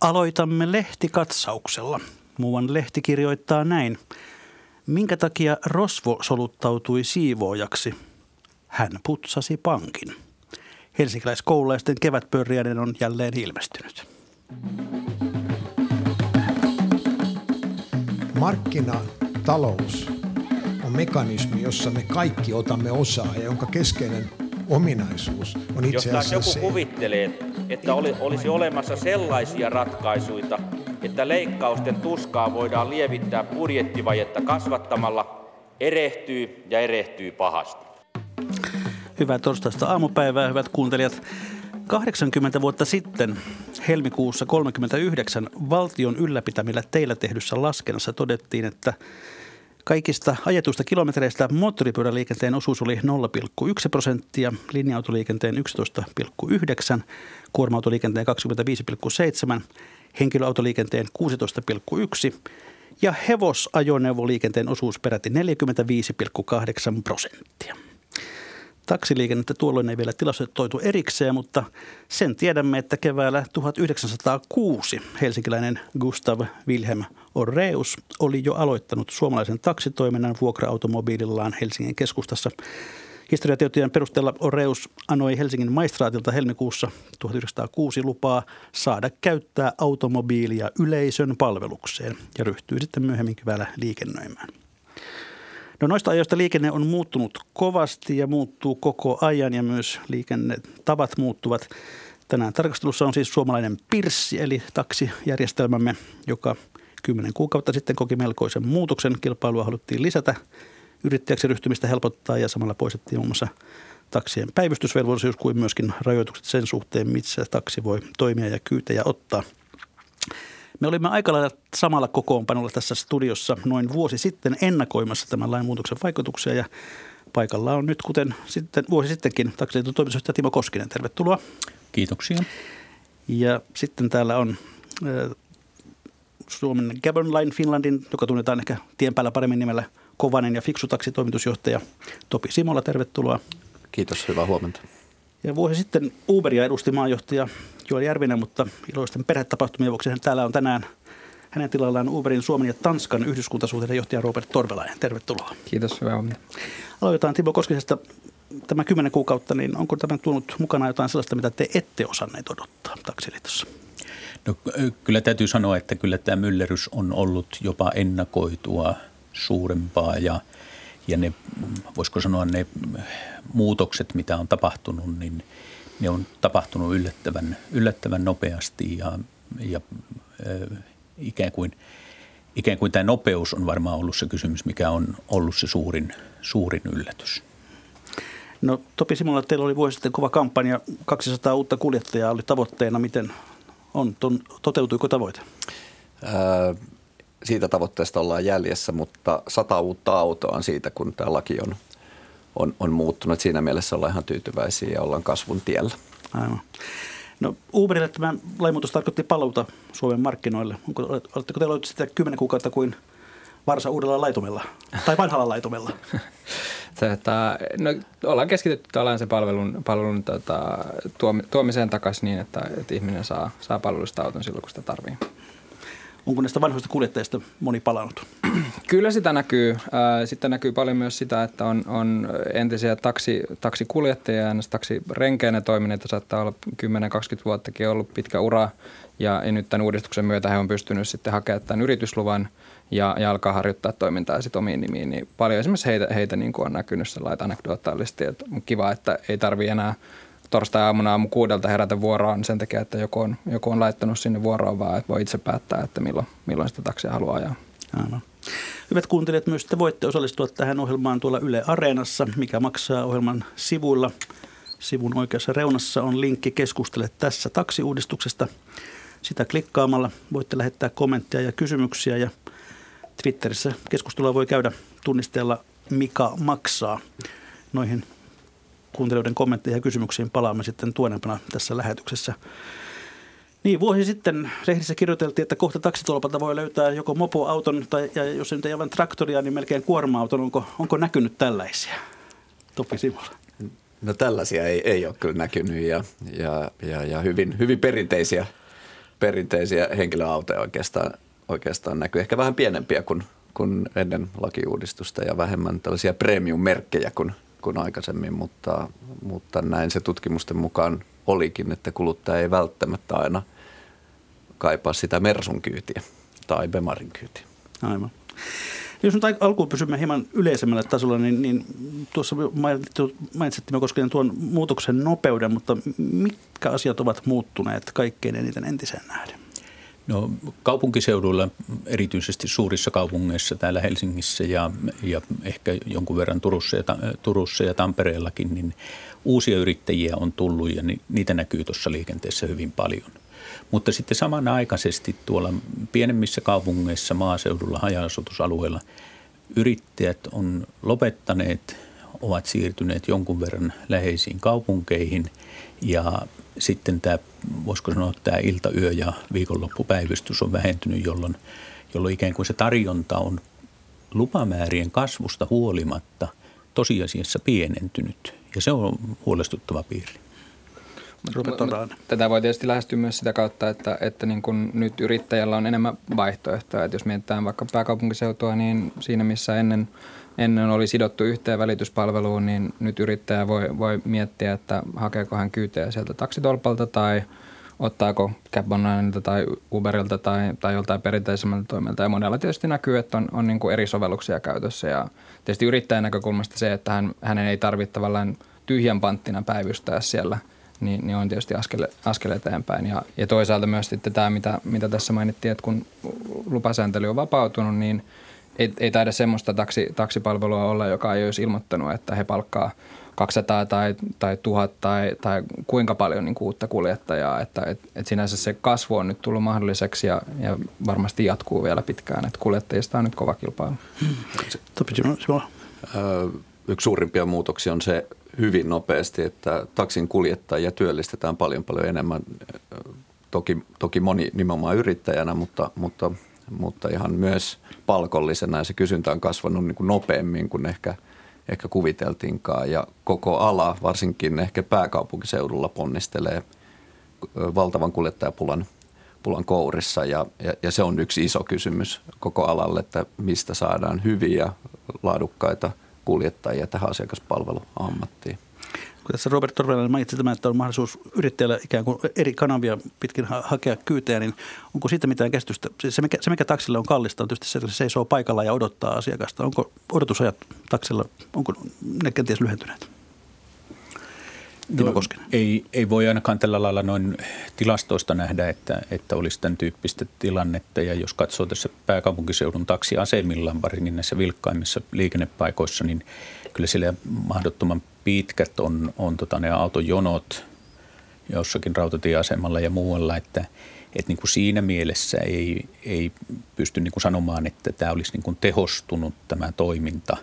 Aloitamme lehtikatsauksella. Muuan lehti kirjoittaa näin. Minkä takia Rosvo soluttautui siivoojaksi? Hän putsasi pankin. Helsinkiläiskoululaisten kevätpörriäinen on jälleen ilmestynyt. Markkinatalous on mekanismi, jossa me kaikki otamme osaa ja jonka keskeinen ominaisuus on itse asiassa Jos joku se, kuvittelee, että oli, olisi olemassa sellaisia ratkaisuja, että leikkausten tuskaa voidaan lievittää budjettivajetta kasvattamalla, erehtyy ja erehtyy pahasti. Hyvää torstaista aamupäivää, hyvät kuuntelijat. 80 vuotta sitten, helmikuussa 39, valtion ylläpitämillä teillä tehdyssä laskennassa todettiin, että Kaikista ajetuista kilometreistä moottoripyöräliikenteen osuus oli 0,1 prosenttia, linja-autoliikenteen 11,9, kuorma-autoliikenteen 25,7, henkilöautoliikenteen 16,1 ja hevosajoneuvoliikenteen osuus peräti 45,8 prosenttia. Taksiliikennettä tuolloin ei vielä tilastoitu erikseen, mutta sen tiedämme, että keväällä 1906 helsinkiläinen Gustav Wilhelm Orreus oli jo aloittanut suomalaisen taksitoiminnan vuokra-automobiilillaan Helsingin keskustassa. Historiatietojen perusteella Orreus anoi Helsingin maistraatilta helmikuussa 1906 lupaa saada käyttää automobiilia yleisön palvelukseen ja ryhtyi sitten myöhemmin keväällä liikennöimään. No noista ajoista liikenne on muuttunut kovasti ja muuttuu koko ajan ja myös liikennetavat muuttuvat. Tänään tarkastelussa on siis suomalainen Pirssi eli taksijärjestelmämme, joka kymmenen kuukautta sitten koki melkoisen muutoksen. Kilpailua haluttiin lisätä, yrittäjäksi ryhtymistä helpottaa ja samalla poistettiin muun muassa taksien päivystysvelvollisuus kuin myöskin rajoitukset sen suhteen, missä taksi voi toimia ja kyytejä ottaa – me olimme aika lailla samalla kokoonpanolla tässä studiossa noin vuosi sitten ennakoimassa tämän lainmuutoksen vaikutuksia ja paikalla on nyt, kuten sitten, vuosi sittenkin, taksiliiton toimitusjohtaja Timo Koskinen. Tervetuloa. Kiitoksia. Ja sitten täällä on äh, Suomen Gabon Line Finlandin, joka tunnetaan ehkä tien päällä paremmin nimellä Kovanen ja Fiksu taksitoimitusjohtaja Topi Simola. Tervetuloa. Kiitos, hyvää huomenta. Ja vuosi sitten Uberia edusti maanjohtaja Joel Järvinen, mutta iloisten perhetapahtumien vuoksi hän täällä on tänään hänen tilallaan Uberin Suomen ja Tanskan yhdyskuntasuhteiden johtaja Robert Torvelainen. Tervetuloa. Kiitos, hyvää huomenta. Aloitetaan Timo Koskisesta. Tämä kymmenen kuukautta, niin onko tämä tuonut mukana jotain sellaista, mitä te ette osanneet odottaa taksiliitossa? No, kyllä täytyy sanoa, että kyllä tämä myllerys on ollut jopa ennakoitua suurempaa ja, ja ne, voisiko sanoa ne muutokset, mitä on tapahtunut, niin ne on tapahtunut yllättävän, yllättävän nopeasti ja, ja äh, ikään, kuin, ikään kuin tämä nopeus on varmaan ollut se kysymys, mikä on ollut se suurin, suurin yllätys. No Topi Simola, teillä oli vuosi sitten kova kampanja, 200 uutta kuljettajaa oli tavoitteena. Miten on, ton, toteutuiko tavoite? Siitä tavoitteesta ollaan jäljessä, mutta sata uutta autoa on siitä, kun tämä laki on on, on muuttunut. Siinä mielessä ollaan ihan tyytyväisiä ja ollaan kasvun tiellä. Aivan. No Uberille tämä lainmuutos tarkoitti paluuta Suomen markkinoille. Onko, oletteko teillä ollut sitä kymmenen kuukautta kuin varsa uudella laitumella tai vanhalla laitumella? Tätä, no, ollaan keskitytty tällaisen palvelun, palvelun tota, tuomiseen takaisin niin, että, että ihminen saa, saa palvelusta auton silloin, kun sitä tarvitsee. Onko näistä vanhoista kuljettajista moni palannut? Kyllä sitä näkyy. Sitten näkyy paljon myös sitä, että on, on entisiä taksi, taksikuljettajia ja taksirenkeinä toimineita saattaa olla 10-20 vuottakin ollut pitkä ura. Ja, nyt tämän uudistuksen myötä he on pystynyt sitten hakemaan tämän yritysluvan ja, ja alkaa harjoittaa toimintaa sitten omiin nimiin. Niin paljon esimerkiksi heitä, heitä niin kuin on näkynyt sellaista anekdotaalisesti, että on kiva, että ei tarvi enää torstai-aamuna aamu kuudelta herätä vuoroon sen takia, että joku on, joku on laittanut sinne vuoroon, vaan että voi itse päättää, että milloin, milloin sitä taksia haluaa ajaa. Aivan. Hyvät kuuntelijat, myös te voitte osallistua tähän ohjelmaan tuolla Yle Areenassa, mikä maksaa ohjelman sivuilla. Sivun oikeassa reunassa on linkki Keskustele tässä taksiuudistuksesta. Sitä klikkaamalla voitte lähettää kommentteja ja kysymyksiä ja Twitterissä keskustelua voi käydä tunnisteella Mika maksaa. Noihin kuuntelijoiden kommentteihin ja kysymyksiin palaamme sitten tuonempana tässä lähetyksessä. Niin, vuosi sitten lehdissä kirjoiteltiin, että kohta taksitolpalta voi löytää joko mopoauton tai ja jos nyt ei aivan traktoria, niin melkein kuorma-auton. Onko, onko näkynyt tällaisia? Topi Simola. No tällaisia ei, ei ole kyllä näkynyt ja, ja, ja, ja hyvin, hyvin perinteisiä perinteisiä henkilöautoja oikeastaan, oikeastaan näkyy. Ehkä vähän pienempiä kuin, kuin ennen lakiuudistusta ja vähemmän tällaisia premium-merkkejä kuin, kuin aikaisemmin, mutta, mutta näin se tutkimusten mukaan olikin, että kuluttaja ei välttämättä aina kaipaa sitä Mersun kyytiä tai Bemarin kyytiä. Aivan. Jos nyt alkuun pysymme hieman yleisemmällä tasolla, niin, niin tuossa mainitsitte koskien tuon muutoksen nopeuden, mutta mitkä asiat ovat muuttuneet kaikkein eniten entiseen nähden? No kaupunkiseuduilla, erityisesti suurissa kaupungeissa täällä Helsingissä ja, ja ehkä jonkun verran Turussa ja, Turussa ja Tampereellakin, niin uusia yrittäjiä on tullut ja niitä näkyy tuossa liikenteessä hyvin paljon. Mutta sitten samanaikaisesti tuolla pienemmissä kaupungeissa, maaseudulla, haja-asutusalueilla yrittäjät on lopettaneet, ovat siirtyneet jonkun verran läheisiin kaupunkeihin ja sitten tämä, voisiko sanoa, tämä ilta, yö ja viikonloppupäivystys on vähentynyt, jolloin, jolloin ikään kuin se tarjonta on lupamäärien kasvusta huolimatta tosiasiassa pienentynyt. Ja se on huolestuttava piirre. Tätä voi tietysti lähestyä myös sitä kautta, että, että niin kun nyt yrittäjällä on enemmän vaihtoehtoja. Että jos mietitään vaikka pääkaupunkiseutua, niin siinä missä ennen, ennen oli sidottu yhteen välityspalveluun, niin nyt yrittäjä voi, voi miettiä, että hakeeko hän kyytejä sieltä taksitolpalta tai ottaako Cab tai Uberilta tai, tai joltain perinteisemmältä toimijalta. Ja monella tietysti näkyy, että on, on niin kuin eri sovelluksia käytössä. Ja tietysti yrittäjän näkökulmasta se, että hän, hänen ei tarvitse tavallaan tyhjän panttina päivystää siellä – niin, niin on tietysti askel, askel eteenpäin. Ja, ja toisaalta myös sitten tämä, mitä, mitä tässä mainittiin, että kun lupasääntely on vapautunut, niin ei, ei taida semmoista taksi, taksipalvelua olla, joka ei olisi ilmoittanut, että he palkkaa 200 tai, tai 1000 tai, tai kuinka paljon niin uutta kuljettajaa. Että et, et sinänsä se kasvu on nyt tullut mahdolliseksi ja, ja varmasti jatkuu vielä pitkään. Että kuljettajista on nyt kova kilpailu. Hmm. Yksi suurimpia muutoksia on se hyvin nopeasti, että taksin kuljettajia työllistetään paljon paljon enemmän. Toki, toki moni nimenomaan yrittäjänä, mutta, mutta, mutta ihan myös palkollisena ja se kysyntä on kasvanut niin kuin nopeammin kuin ehkä, ehkä kuviteltiinkaan. Ja koko ala, varsinkin ehkä pääkaupunkiseudulla, ponnistelee valtavan kuljettajapulan pulan kourissa ja, ja, ja se on yksi iso kysymys koko alalle, että mistä saadaan hyviä, laadukkaita – kuljettajia tähän asiakaspalveluammattiin. Tässä Robert Torvelainen mainitsi tämän, että on mahdollisuus yrittäjällä ikään kuin eri kanavia pitkin ha- hakea kyytejä, niin onko siitä mitään käsitystä? Se mikä, se, mikä taksille on kallista, on tietysti se, että se seisoo paikalla ja odottaa asiakasta. Onko odotusajat taksilla, onko ne kenties lyhentyneet? Koskinen. Ei, ei voi ainakaan tällä lailla noin tilastoista nähdä, että, että olisi tämän tyyppistä tilannetta. Ja jos katsoo tässä pääkaupunkiseudun taksiasemilla, varsinkin näissä vilkkaimmissa liikennepaikoissa, niin kyllä siellä mahdottoman pitkät on, on tota ne autojonot jossakin rautatieasemalla ja muualla, että, että niin kuin siinä mielessä ei, ei pysty niin kuin sanomaan, että tämä olisi niin kuin tehostunut tämä toiminta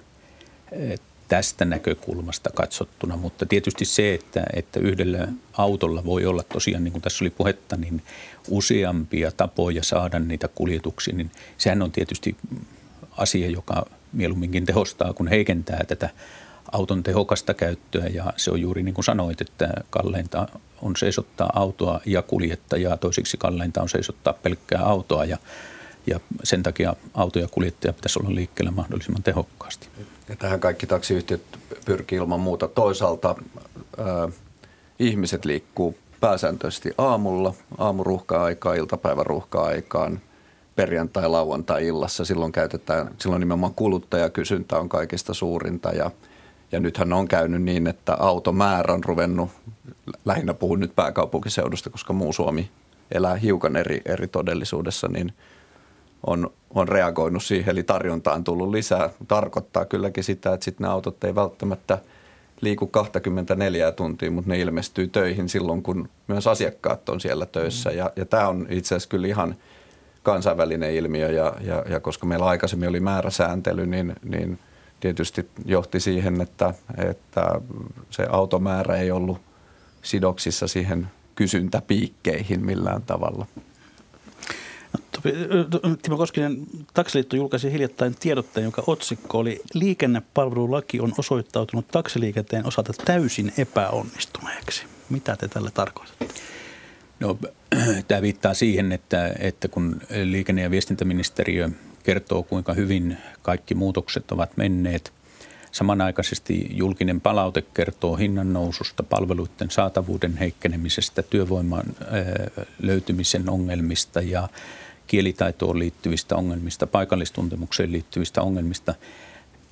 tästä näkökulmasta katsottuna, mutta tietysti se, että, että yhdellä autolla voi olla tosiaan, niin kuin tässä oli puhetta, niin useampia tapoja saada niitä kuljetuksia, niin sehän on tietysti asia, joka mieluumminkin tehostaa, kun heikentää tätä auton tehokasta käyttöä ja se on juuri niin kuin sanoit, että kalleinta on seisottaa autoa ja kuljettajaa, toiseksi kalleinta on seisottaa pelkkää autoa ja ja sen takia auto ja kuljettaja pitäisi olla liikkeellä mahdollisimman tehokkaasti. Ja tähän kaikki taksiyhtiöt pyrkii ilman muuta. Toisaalta ää, ihmiset liikkuu pääsääntöisesti aamulla, aamuruhka-aikaa, iltapäiväruhka-aikaan, perjantai, lauantai illassa. Silloin käytetään, silloin nimenomaan kuluttajakysyntä on kaikista suurinta ja, ja nythän on käynyt niin, että automäärä on ruvennut, lähinnä puhun nyt pääkaupunkiseudusta, koska muu Suomi elää hiukan eri, eri todellisuudessa, niin – on, on reagoinut siihen, eli tarjonta on tullut lisää. Tarkoittaa kylläkin sitä, että sitten ne autot ei välttämättä liiku 24 tuntia, mutta ne ilmestyy töihin silloin, kun myös asiakkaat on siellä töissä. Ja, ja tämä on itse asiassa kyllä ihan kansainvälinen ilmiö, ja, ja, ja koska meillä aikaisemmin oli määräsääntely, niin, niin tietysti johti siihen, että, että se automäärä ei ollut sidoksissa siihen kysyntäpiikkeihin millään tavalla. Timo Koskinen, Taksiliitto julkaisi hiljattain tiedotteen, jonka otsikko oli Liikennepalvelulaki on osoittautunut taksiliikenteen osalta täysin epäonnistuneeksi. Mitä te tälle tarkoitatte? No, tämä viittaa siihen, että, että kun liikenne- ja viestintäministeriö kertoo, kuinka hyvin kaikki muutokset ovat menneet, Samanaikaisesti julkinen palaute kertoo hinnan noususta, palveluiden saatavuuden heikkenemisestä, työvoiman löytymisen ongelmista ja kielitaitoon liittyvistä ongelmista, paikallistuntemukseen liittyvistä ongelmista,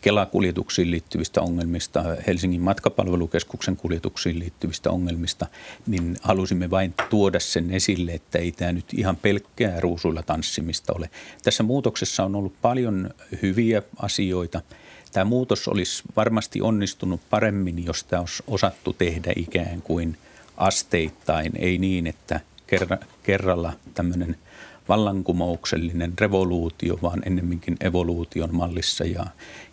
Kelakuljetuksiin liittyvistä ongelmista, Helsingin matkapalvelukeskuksen kuljetuksiin liittyvistä ongelmista, niin halusimme vain tuoda sen esille, että ei tämä nyt ihan pelkkää ruusuilla tanssimista ole. Tässä muutoksessa on ollut paljon hyviä asioita. Tämä muutos olisi varmasti onnistunut paremmin, jos tämä olisi osattu tehdä ikään kuin asteittain, ei niin, että kerralla tämmöinen – vallankumouksellinen revoluutio, vaan ennemminkin evoluution mallissa. Ja,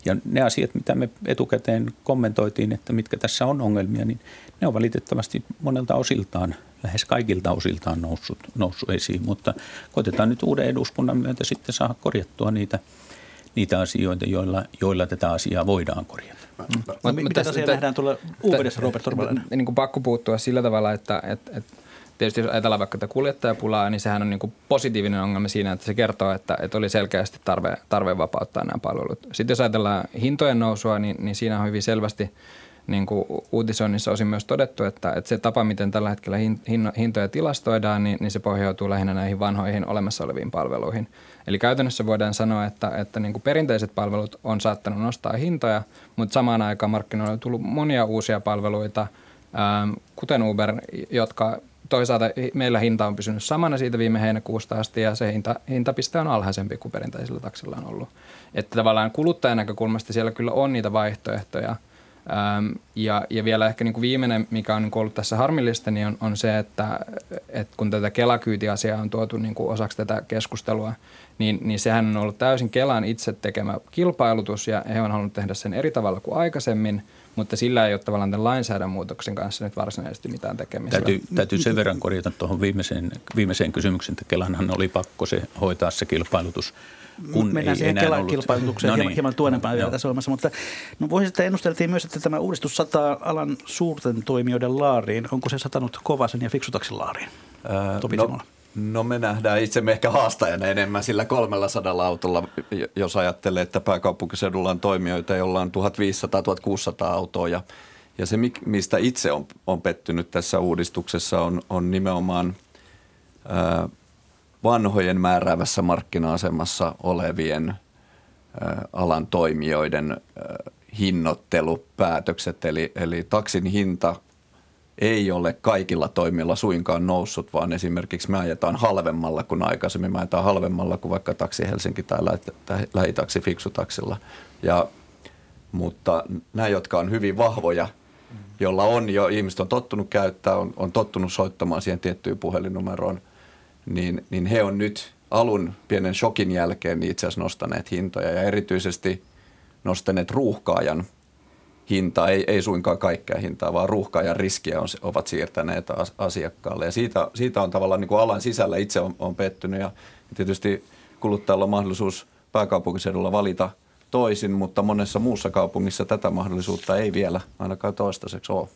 ja ne asiat, mitä me etukäteen kommentoitiin, että mitkä tässä on ongelmia, niin ne on valitettavasti monelta osiltaan, lähes kaikilta osiltaan noussut, noussut esiin. Mutta koitetaan nyt uuden eduskunnan myötä sitten saada korjattua niitä, niitä asioita, joilla, joilla tätä asiaa voidaan korjata. Mm. No, mitä tässä nähdään tuolla uudessa Robert Torvalainen? Niin kuin pakko puuttua sillä tavalla, että, että, että tietysti jos ajatellaan vaikka tätä kuljettajapulaa, niin sehän on niin kuin positiivinen ongelma siinä, että se kertoo, että, että oli selkeästi tarve, tarve vapauttaa nämä palvelut. Sitten jos ajatellaan hintojen nousua, niin, niin siinä on hyvin selvästi niin kuin uutisoinnissa osin myös todettu, että, että se tapa, miten tällä hetkellä hintoja tilastoidaan, niin, niin se pohjautuu lähinnä näihin vanhoihin olemassa oleviin palveluihin. Eli käytännössä voidaan sanoa, että, että niin kuin perinteiset palvelut on saattanut nostaa hintoja, mutta samaan aikaan markkinoille on tullut monia uusia palveluita, kuten Uber, jotka toisaalta meillä hinta on pysynyt samana siitä viime heinäkuusta asti ja se hinta, hintapiste on alhaisempi kuin perinteisellä taksilla on ollut. Että tavallaan kuluttajan näkökulmasta siellä kyllä on niitä vaihtoehtoja. Ja, ja vielä ehkä niin kuin viimeinen, mikä on niin ollut tässä harmillista, niin on, on se, että, että kun tätä Kelakyytiasiaa on tuotu niin kuin osaksi tätä keskustelua, niin, niin sehän on ollut täysin Kelan itse tekemä kilpailutus ja he on halunnut tehdä sen eri tavalla kuin aikaisemmin – mutta sillä ei ole tavallaan tämän lainsäädännön muutoksen kanssa nyt varsinaisesti mitään tekemistä. Täytyy, täytyy sen verran korjata tuohon viimeiseen, viimeiseen kysymykseen, että Kelanhan oli pakko se hoitaa se kilpailutus kun Mennään ei siihen Kelan ollut. kilpailutukseen no niin. hieman, hieman tuonempaan vielä tässä olemassa, mutta no vuosi sitten ennusteltiin myös, että tämä uudistus sataa alan suurten toimijoiden laariin. Onko se satanut Kovasen ja Fiksutaksin laariin? Topi no, No me nähdään itsemme ehkä haastajana enemmän sillä 300 autolla, jos ajattelee, että pääkaupunkiseudulla on toimijoita, joilla on 1500-1600 autoa. Ja, ja se, mistä itse on, on pettynyt tässä uudistuksessa, on, on nimenomaan ää, vanhojen määräävässä markkina-asemassa olevien ää, alan toimijoiden ää, hinnoittelupäätökset. Eli, eli taksin hinta ei ole kaikilla toimilla suinkaan noussut, vaan esimerkiksi me ajetaan halvemmalla kuin aikaisemmin. Me ajetaan halvemmalla kuin vaikka Taksi Helsinki tai lähitaksi Fiksutaksilla. Ja, mutta nämä, jotka on hyvin vahvoja, jolla on jo, ihmiset on tottunut käyttää, on, on tottunut soittamaan siihen tiettyyn puhelinnumeroon, niin, niin he on nyt alun pienen shokin jälkeen niin itse asiassa nostaneet hintoja ja erityisesti nostaneet ruuhkaajan hintaa, ei, ei suinkaan kaikkea hintaa, vaan ruuhkaa ja riskiä on, ovat siirtäneet asiakkaalle. Ja siitä, siitä on tavallaan niin kuin alan sisällä itse on, on pettynyt ja tietysti kuluttajalla on mahdollisuus pääkaupunkiseudulla valita toisin, mutta monessa muussa kaupungissa tätä mahdollisuutta ei vielä ainakaan toistaiseksi ole.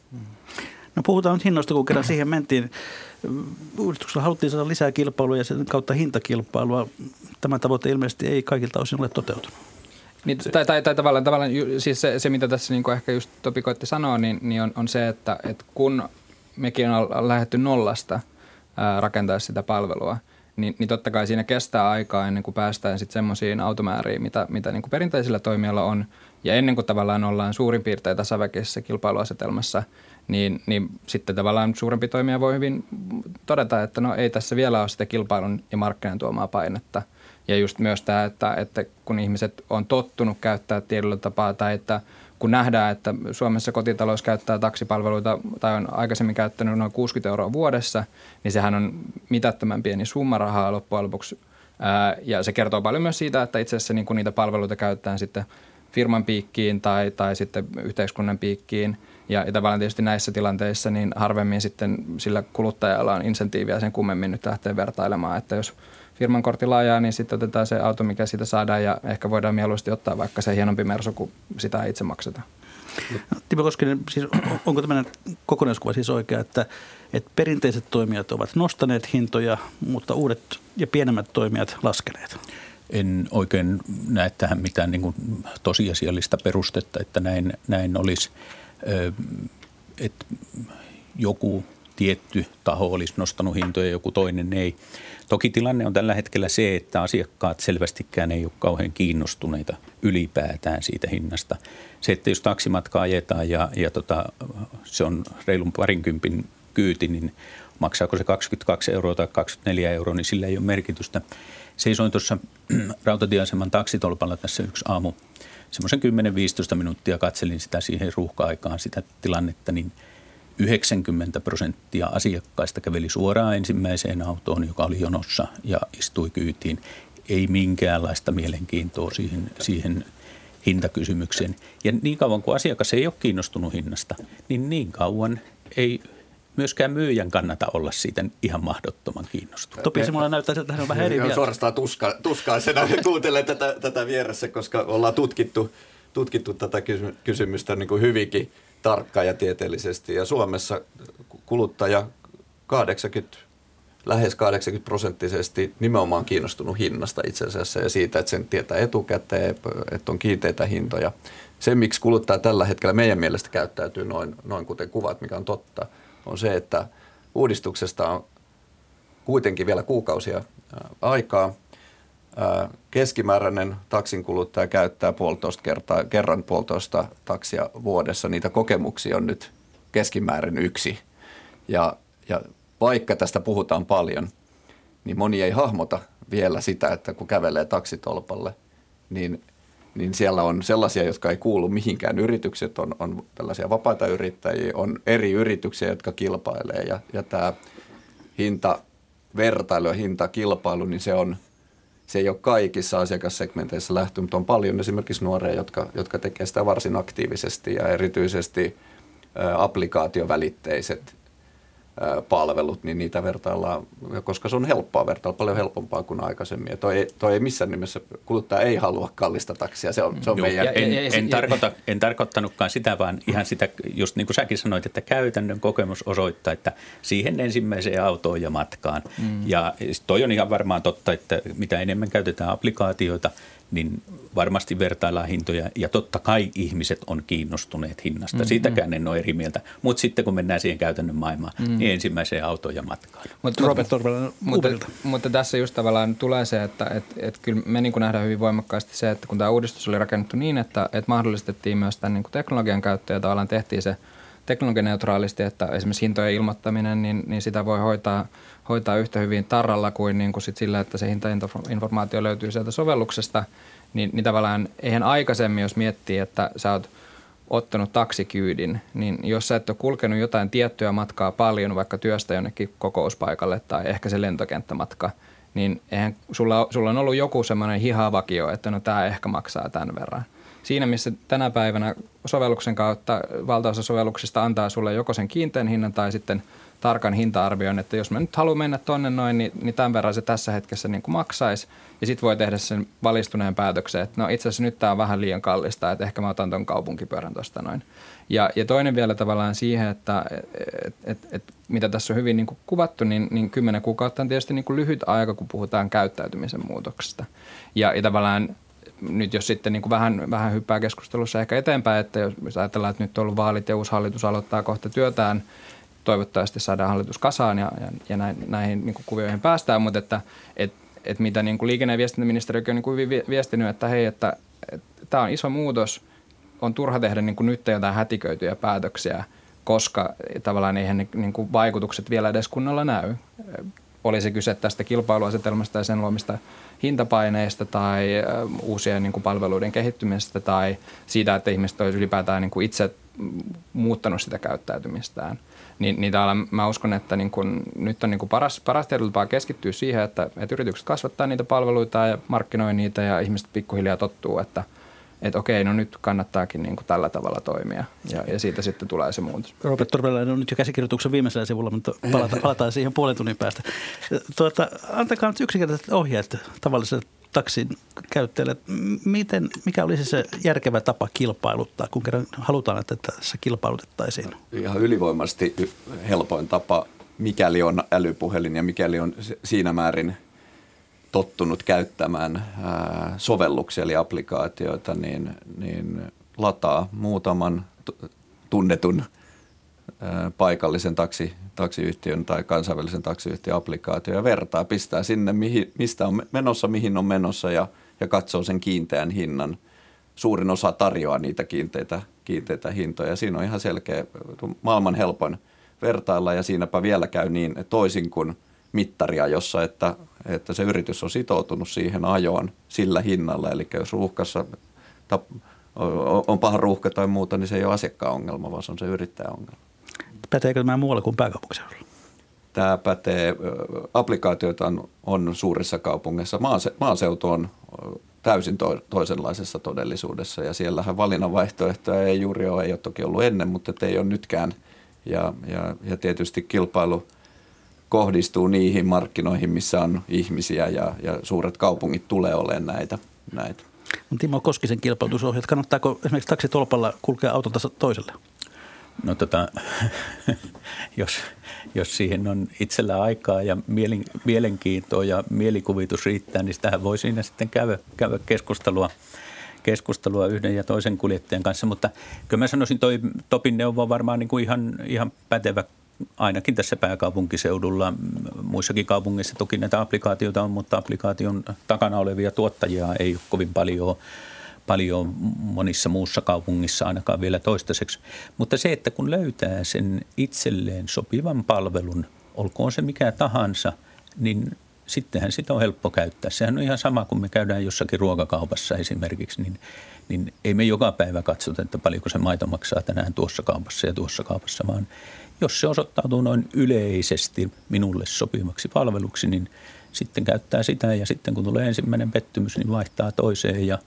No puhutaan nyt hinnoista, kun kerran siihen mentiin. Uudistuksella haluttiin saada lisää kilpailua ja sen kautta hintakilpailua. Tämä tavoite ilmeisesti ei kaikilta osin ole toteutunut. Niin, tai, tai, tai tavallaan, tavallaan siis se, se, mitä tässä niin kuin ehkä just Topi koitti sanoa, niin, niin on, on se, että, että kun mekin on lähdetty nollasta ää, rakentaa sitä palvelua, niin, niin totta kai siinä kestää aikaa ennen kuin päästään sitten semmoisiin automääriin, mitä, mitä niin kuin perinteisillä toimijoilla on. Ja ennen kuin tavallaan ollaan suurin piirtein tasaväkisessä kilpailuasetelmassa, niin, niin sitten tavallaan suurempi toimija voi hyvin todeta, että no ei tässä vielä ole sitä kilpailun ja markkinan tuomaa painetta – ja just myös tämä, että, että kun ihmiset on tottunut käyttää tiedolla tapaa tai että kun nähdään, että Suomessa kotitalous käyttää taksipalveluita tai on aikaisemmin käyttänyt noin 60 euroa vuodessa, niin sehän on mitättömän pieni summa rahaa loppujen lopuksi. ja se kertoo paljon myös siitä, että itse asiassa niin kun niitä palveluita käytetään sitten firman piikkiin tai, tai sitten yhteiskunnan piikkiin. Ja, ja tavallaan tietysti näissä tilanteissa niin harvemmin sitten sillä kuluttajalla on insentiiviä sen kummemmin nyt lähteä vertailemaan, että jos – firman kortilla ajaa, niin sitten otetaan se auto, mikä siitä saadaan ja ehkä voidaan mieluusti ottaa vaikka se hienompi mersu, kun sitä itse maksetaan. Timo Koskinen, siis onko tämmöinen kokonaiskuva siis oikea, että, että perinteiset toimijat ovat nostaneet hintoja, mutta uudet ja pienemmät toimijat laskeneet? En oikein näe tähän mitään niin kuin tosiasiallista perustetta, että näin, näin olisi. Että joku tietty taho olisi nostanut hintoja ja joku toinen ei. Toki tilanne on tällä hetkellä se, että asiakkaat selvästikään ei ole kauhean kiinnostuneita ylipäätään siitä hinnasta. Se, että jos taksimatka ajetaan ja, ja tota, se on reilun parinkympin kyyti, niin maksaako se 22 euroa tai 24 euroa, niin sillä ei ole merkitystä. Seisoin tuossa rautatieaseman taksitolpalla tässä yksi aamu semmoisen 10-15 minuuttia katselin sitä siihen ruuhka-aikaan sitä tilannetta, niin – 90 prosenttia asiakkaista käveli suoraan ensimmäiseen autoon, joka oli jonossa ja istui kyytiin. Ei minkäänlaista mielenkiintoa siihen, siihen hintakysymykseen. Ja niin kauan kuin asiakas ei ole kiinnostunut hinnasta, niin niin kauan ei myöskään myyjän kannata olla siitä ihan mahdottoman kiinnostunut. Topi se mulle näyttää, että hän on vähän eri mieltä. Suorastaan tuska, tuskaisena kuuntelen tätä, tätä vieressä, koska ollaan tutkittu, tutkittu tätä kysymystä niin kuin hyvinkin – tarkkaan ja tieteellisesti. Ja Suomessa kuluttaja 80, lähes 80 prosenttisesti nimenomaan kiinnostunut hinnasta itse asiassa ja siitä, että sen tietää etukäteen, että on kiinteitä hintoja. Se, miksi kuluttaja tällä hetkellä meidän mielestä käyttäytyy noin, noin kuten kuvat, mikä on totta, on se, että uudistuksesta on kuitenkin vielä kuukausia aikaa – keskimääräinen taksin kuluttaja käyttää puolitoista kertaa, kerran puolitoista taksia vuodessa. Niitä kokemuksia on nyt keskimäärin yksi. Ja, ja vaikka tästä puhutaan paljon, niin moni ei hahmota vielä sitä, että kun kävelee taksitolpalle, niin, niin siellä on sellaisia, jotka ei kuulu mihinkään. Yritykset on, on tällaisia vapaita yrittäjiä, on eri yrityksiä, jotka kilpailee ja, ja tämä hintavertailu ja hintakilpailu, niin se on – se ei ole kaikissa asiakassegmenteissä lähtö, mutta on paljon esimerkiksi nuoria, jotka, jotka tekevät sitä varsin aktiivisesti ja erityisesti applikaatiovälitteiset palvelut, niin niitä vertaillaan, koska se on helppoa vertailla, paljon helpompaa kuin aikaisemmin. Ja toi, toi ei missään nimessä, kuluttaja ei halua kallista taksia, se on, se on Joo, meidän... En, en, en, tarkoita, en tarkoittanutkaan sitä, vaan ihan sitä, just niin kuin säkin sanoit, että käytännön kokemus osoittaa, että siihen ensimmäiseen autoon ja matkaan. Mm. Ja toi on ihan varmaan totta, että mitä enemmän käytetään applikaatioita, niin varmasti vertaillaan hintoja ja totta kai ihmiset on kiinnostuneet hinnasta. Mm-hmm. Siitäkään en ole eri mieltä. Mutta sitten kun mennään siihen käytännön maailmaan, mm-hmm. niin ensimmäiseen autoon ja matkaan. Mut, Robert mutta, mutta tässä just tavallaan tulee se, että et, et kyllä me niin nähdään hyvin voimakkaasti se, että kun tämä uudistus oli rakennettu niin, että et mahdollistettiin myös tämän niin teknologian käyttö ja tavallaan tehtiin se teknologianeutraalisti, että esimerkiksi hintojen ilmoittaminen, niin, niin sitä voi hoitaa – hoitaa yhtä hyvin tarralla kuin, niin kuin sit sillä, että se hintainformaatio löytyy sieltä sovelluksesta, niin, niin tavallaan eihän aikaisemmin, jos miettii, että sä oot ottanut taksikyydin, niin jos sä et ole kulkenut jotain tiettyä matkaa paljon, vaikka työstä jonnekin kokouspaikalle tai ehkä se lentokenttämatka, niin eihän sulla, sulla on ollut joku semmoinen hihavakio, että no tämä ehkä maksaa tämän verran. Siinä, missä tänä päivänä sovelluksen kautta valtaosa sovelluksista antaa sulle joko sen kiinteän hinnan tai sitten – tarkan hinta-arvion, että jos mä nyt haluan mennä tonne noin, niin, niin tämän verran se tässä hetkessä niin kuin maksaisi. Ja sitten voi tehdä sen valistuneen päätöksen, että no itse asiassa nyt tämä on vähän liian kallista, että ehkä mä otan ton kaupunkipyörän tuosta noin. Ja, ja toinen vielä tavallaan siihen, että et, et, et, mitä tässä on hyvin niin kuin kuvattu, niin, niin 10 kuukautta on tietysti niin kuin lyhyt aika, kun puhutaan käyttäytymisen muutoksesta. Ja, ja tavallaan nyt jos sitten niin kuin vähän, vähän hyppää keskustelussa ehkä eteenpäin, että jos ajatellaan, että nyt on ollut vaalit ja uusi hallitus aloittaa kohta työtään – toivottavasti saadaan hallitus kasaan ja, ja, ja näin, näihin niin kuin kuvioihin päästään, mutta että et, et mitä niin kuin liikenne- ja viestintäministeriökin on niin kuin hyvin viestinyt, että hei, että, tämä on iso muutos, on turha tehdä niin kuin nyt jotain hätiköityjä päätöksiä, koska tavallaan eihän ne niin kuin vaikutukset vielä edes kunnolla näy. Oli se kyse tästä kilpailuasetelmasta ja sen luomista hintapaineista tai uusien niin kuin palveluiden kehittymisestä tai siitä, että ihmiset olisivat ylipäätään niin kuin itse muuttanut sitä käyttäytymistään – niin, niin täällä mä uskon, että niin kun, nyt on niin kun paras, paras tiedotapaa keskittyä siihen, että, että yritykset kasvattaa niitä palveluita ja markkinoi niitä ja ihmiset pikkuhiljaa tottuu, että että okei, no nyt kannattaakin niin kuin tällä tavalla toimia ja, ja siitä sitten tulee se muutos. Robert Torvella on nyt jo käsikirjoituksen viimeisellä sivulla, mutta palataan, palataan siihen puolen tunnin päästä. Tuota, antakaa nyt yksinkertaiset ohjeet tavalliselle taksin käyttäjälle, miten, mikä olisi se järkevä tapa kilpailuttaa, kun kerran halutaan, että tässä kilpailutettaisiin? Ihan ylivoimaisesti helpoin tapa, mikäli on älypuhelin ja mikäli on siinä määrin tottunut käyttämään sovelluksia eli applikaatioita, niin, niin lataa muutaman tunnetun paikallisen taksi, taksiyhtiön tai kansainvälisen taksiyhtiön applikaatio ja vertaa, pistää sinne, mihin, mistä on menossa, mihin on menossa ja, ja katsoo sen kiinteän hinnan. Suurin osa tarjoaa niitä kiinteitä, kiinteitä hintoja. Siinä on ihan selkeä, maailman helpoin vertailla ja siinäpä vielä käy niin, toisin kuin mittaria, jossa että, että se yritys on sitoutunut siihen ajoon sillä hinnalla. Eli jos ruuhkassa on paha ruuhka tai muuta, niin se ei ole asiakkaan ongelma, vaan se on se yrittäjän ongelma. Päteekö tämä muualla kuin pääkaupunkiseudulla? Tämä pätee, applikaatioita on, on suurissa kaupungeissa. Maase, maaseutu on täysin to, toisenlaisessa todellisuudessa ja siellähän valinnanvaihtoehtoja ei juuri ole, ei ole toki ollut ennen, mutta ei ole nytkään. Ja, ja, ja tietysti kilpailu kohdistuu niihin markkinoihin, missä on ihmisiä ja, ja suuret kaupungit tulee olemaan näitä. näitä. Timo Koskisen kilpailutusohjeet, kannattaako esimerkiksi taksitolpalla kulkea autolta toiselle? No tota, jos, jos siihen on itsellä aikaa ja mielen, mielenkiintoa ja mielikuvitus riittää, niin sitähän voi siinä sitten käydä, käydä keskustelua, keskustelua yhden ja toisen kuljettajan kanssa. Mutta kyllä mä sanoisin, toi Topin neuvo on varmaan niin kuin ihan, ihan pätevä ainakin tässä pääkaupunkiseudulla. Muissakin kaupungeissa toki näitä applikaatioita on, mutta applikaation takana olevia tuottajia ei ole kovin paljon paljon monissa muussa kaupungissa ainakaan vielä toistaiseksi. Mutta se, että kun löytää sen itselleen sopivan palvelun, olkoon se mikä tahansa, niin sittenhän sitä on helppo käyttää. Sehän on ihan sama, kun me käydään jossakin ruokakaupassa esimerkiksi, niin, niin ei me joka päivä katsota, että paljonko se maito maksaa tänään tuossa kaupassa ja tuossa kaupassa, vaan jos se osoittautuu noin yleisesti minulle sopivaksi palveluksi, niin sitten käyttää sitä ja sitten kun tulee ensimmäinen pettymys, niin vaihtaa toiseen ja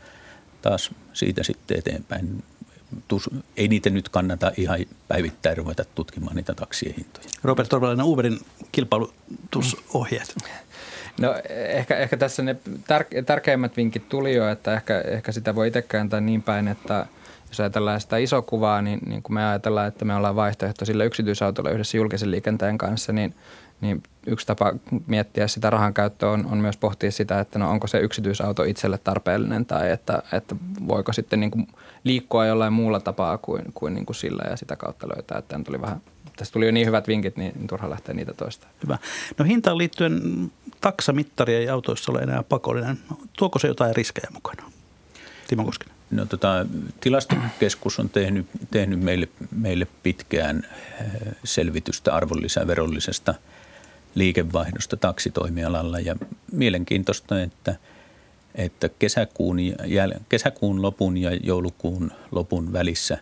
taas siitä sitten eteenpäin. Tus, ei niitä nyt kannata ihan päivittäin ruveta tutkimaan niitä taksien hintoja. Robert Torvalainen, Uberin kilpailutusohjeet. No ehkä, ehkä tässä ne tär- tärkeimmät vinkit tuli jo, että ehkä, ehkä sitä voi itse kääntää niin päin, että jos ajatellaan sitä isoa kuvaa, niin, niin kun me ajatellaan, että me ollaan vaihtoehto sillä yksityisautolla yhdessä julkisen liikenteen kanssa, niin – niin yksi tapa miettiä sitä rahan käyttöä on, on myös pohtia sitä, että no onko se yksityisauto itselle tarpeellinen tai että, että voiko sitten niin kuin liikkua jollain muulla tapaa kuin, kuin, niin kuin sillä ja sitä kautta löytää. Että tuli vähän, tässä tuli jo niin hyvät vinkit, niin turha lähteä niitä toista. Hyvä. No hintaan liittyen taksamittari ei autoissa ole enää pakollinen. Tuoko se jotain riskejä mukana? Timo Koskinen. No, tota, tilastokeskus on tehnyt, tehnyt meille, meille pitkään eh, selvitystä arvonlisäverollisesta – liikevaihdosta taksitoimialalla ja mielenkiintoista, että, että kesäkuun, jäl, kesäkuun lopun ja joulukuun lopun välissä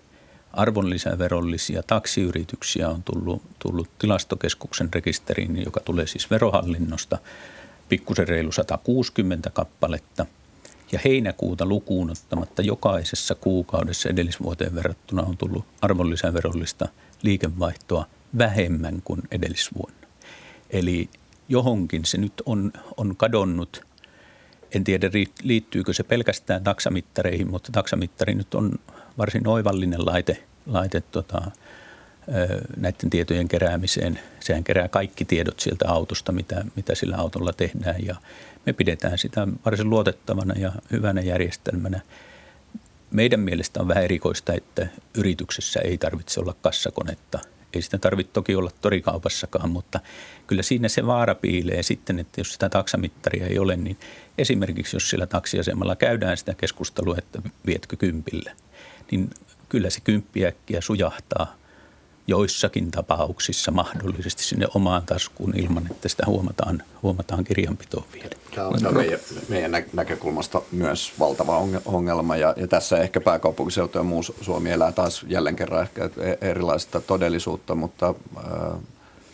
arvonlisäverollisia taksiyrityksiä on tullut, tullut tilastokeskuksen rekisteriin, joka tulee siis verohallinnosta, pikkusen reilu 160 kappaletta. Ja heinäkuuta lukuun ottamatta jokaisessa kuukaudessa edellisvuoteen verrattuna on tullut arvonlisäverollista liikevaihtoa vähemmän kuin edellisvuonna. Eli johonkin se nyt on, on kadonnut. En tiedä, liittyykö se pelkästään taksamittareihin, mutta taksamittari nyt on varsin oivallinen laite, laite tota, näiden tietojen keräämiseen. Sehän kerää kaikki tiedot sieltä autosta, mitä, mitä sillä autolla tehdään ja me pidetään sitä varsin luotettavana ja hyvänä järjestelmänä. Meidän mielestä on vähän erikoista, että yrityksessä ei tarvitse olla kassakonetta – ei sitä tarvitse toki olla torikaupassakaan, mutta kyllä siinä se vaara piilee sitten, että jos sitä taksamittaria ei ole, niin esimerkiksi jos sillä taksiasemalla käydään sitä keskustelua, että vietkö kympille, niin kyllä se kymppiäkkiä sujahtaa joissakin tapauksissa mahdollisesti sinne omaan taskuun ilman, että sitä huomataan, huomataan kirjanpitoon viedä. Tämä on meidän, meidän näkökulmasta myös valtava ongelma ja, ja tässä ehkä pääkaupunkiseutu ja muu Suomi elää taas jälleen kerran ehkä e-, erilaista todellisuutta, mutta äh,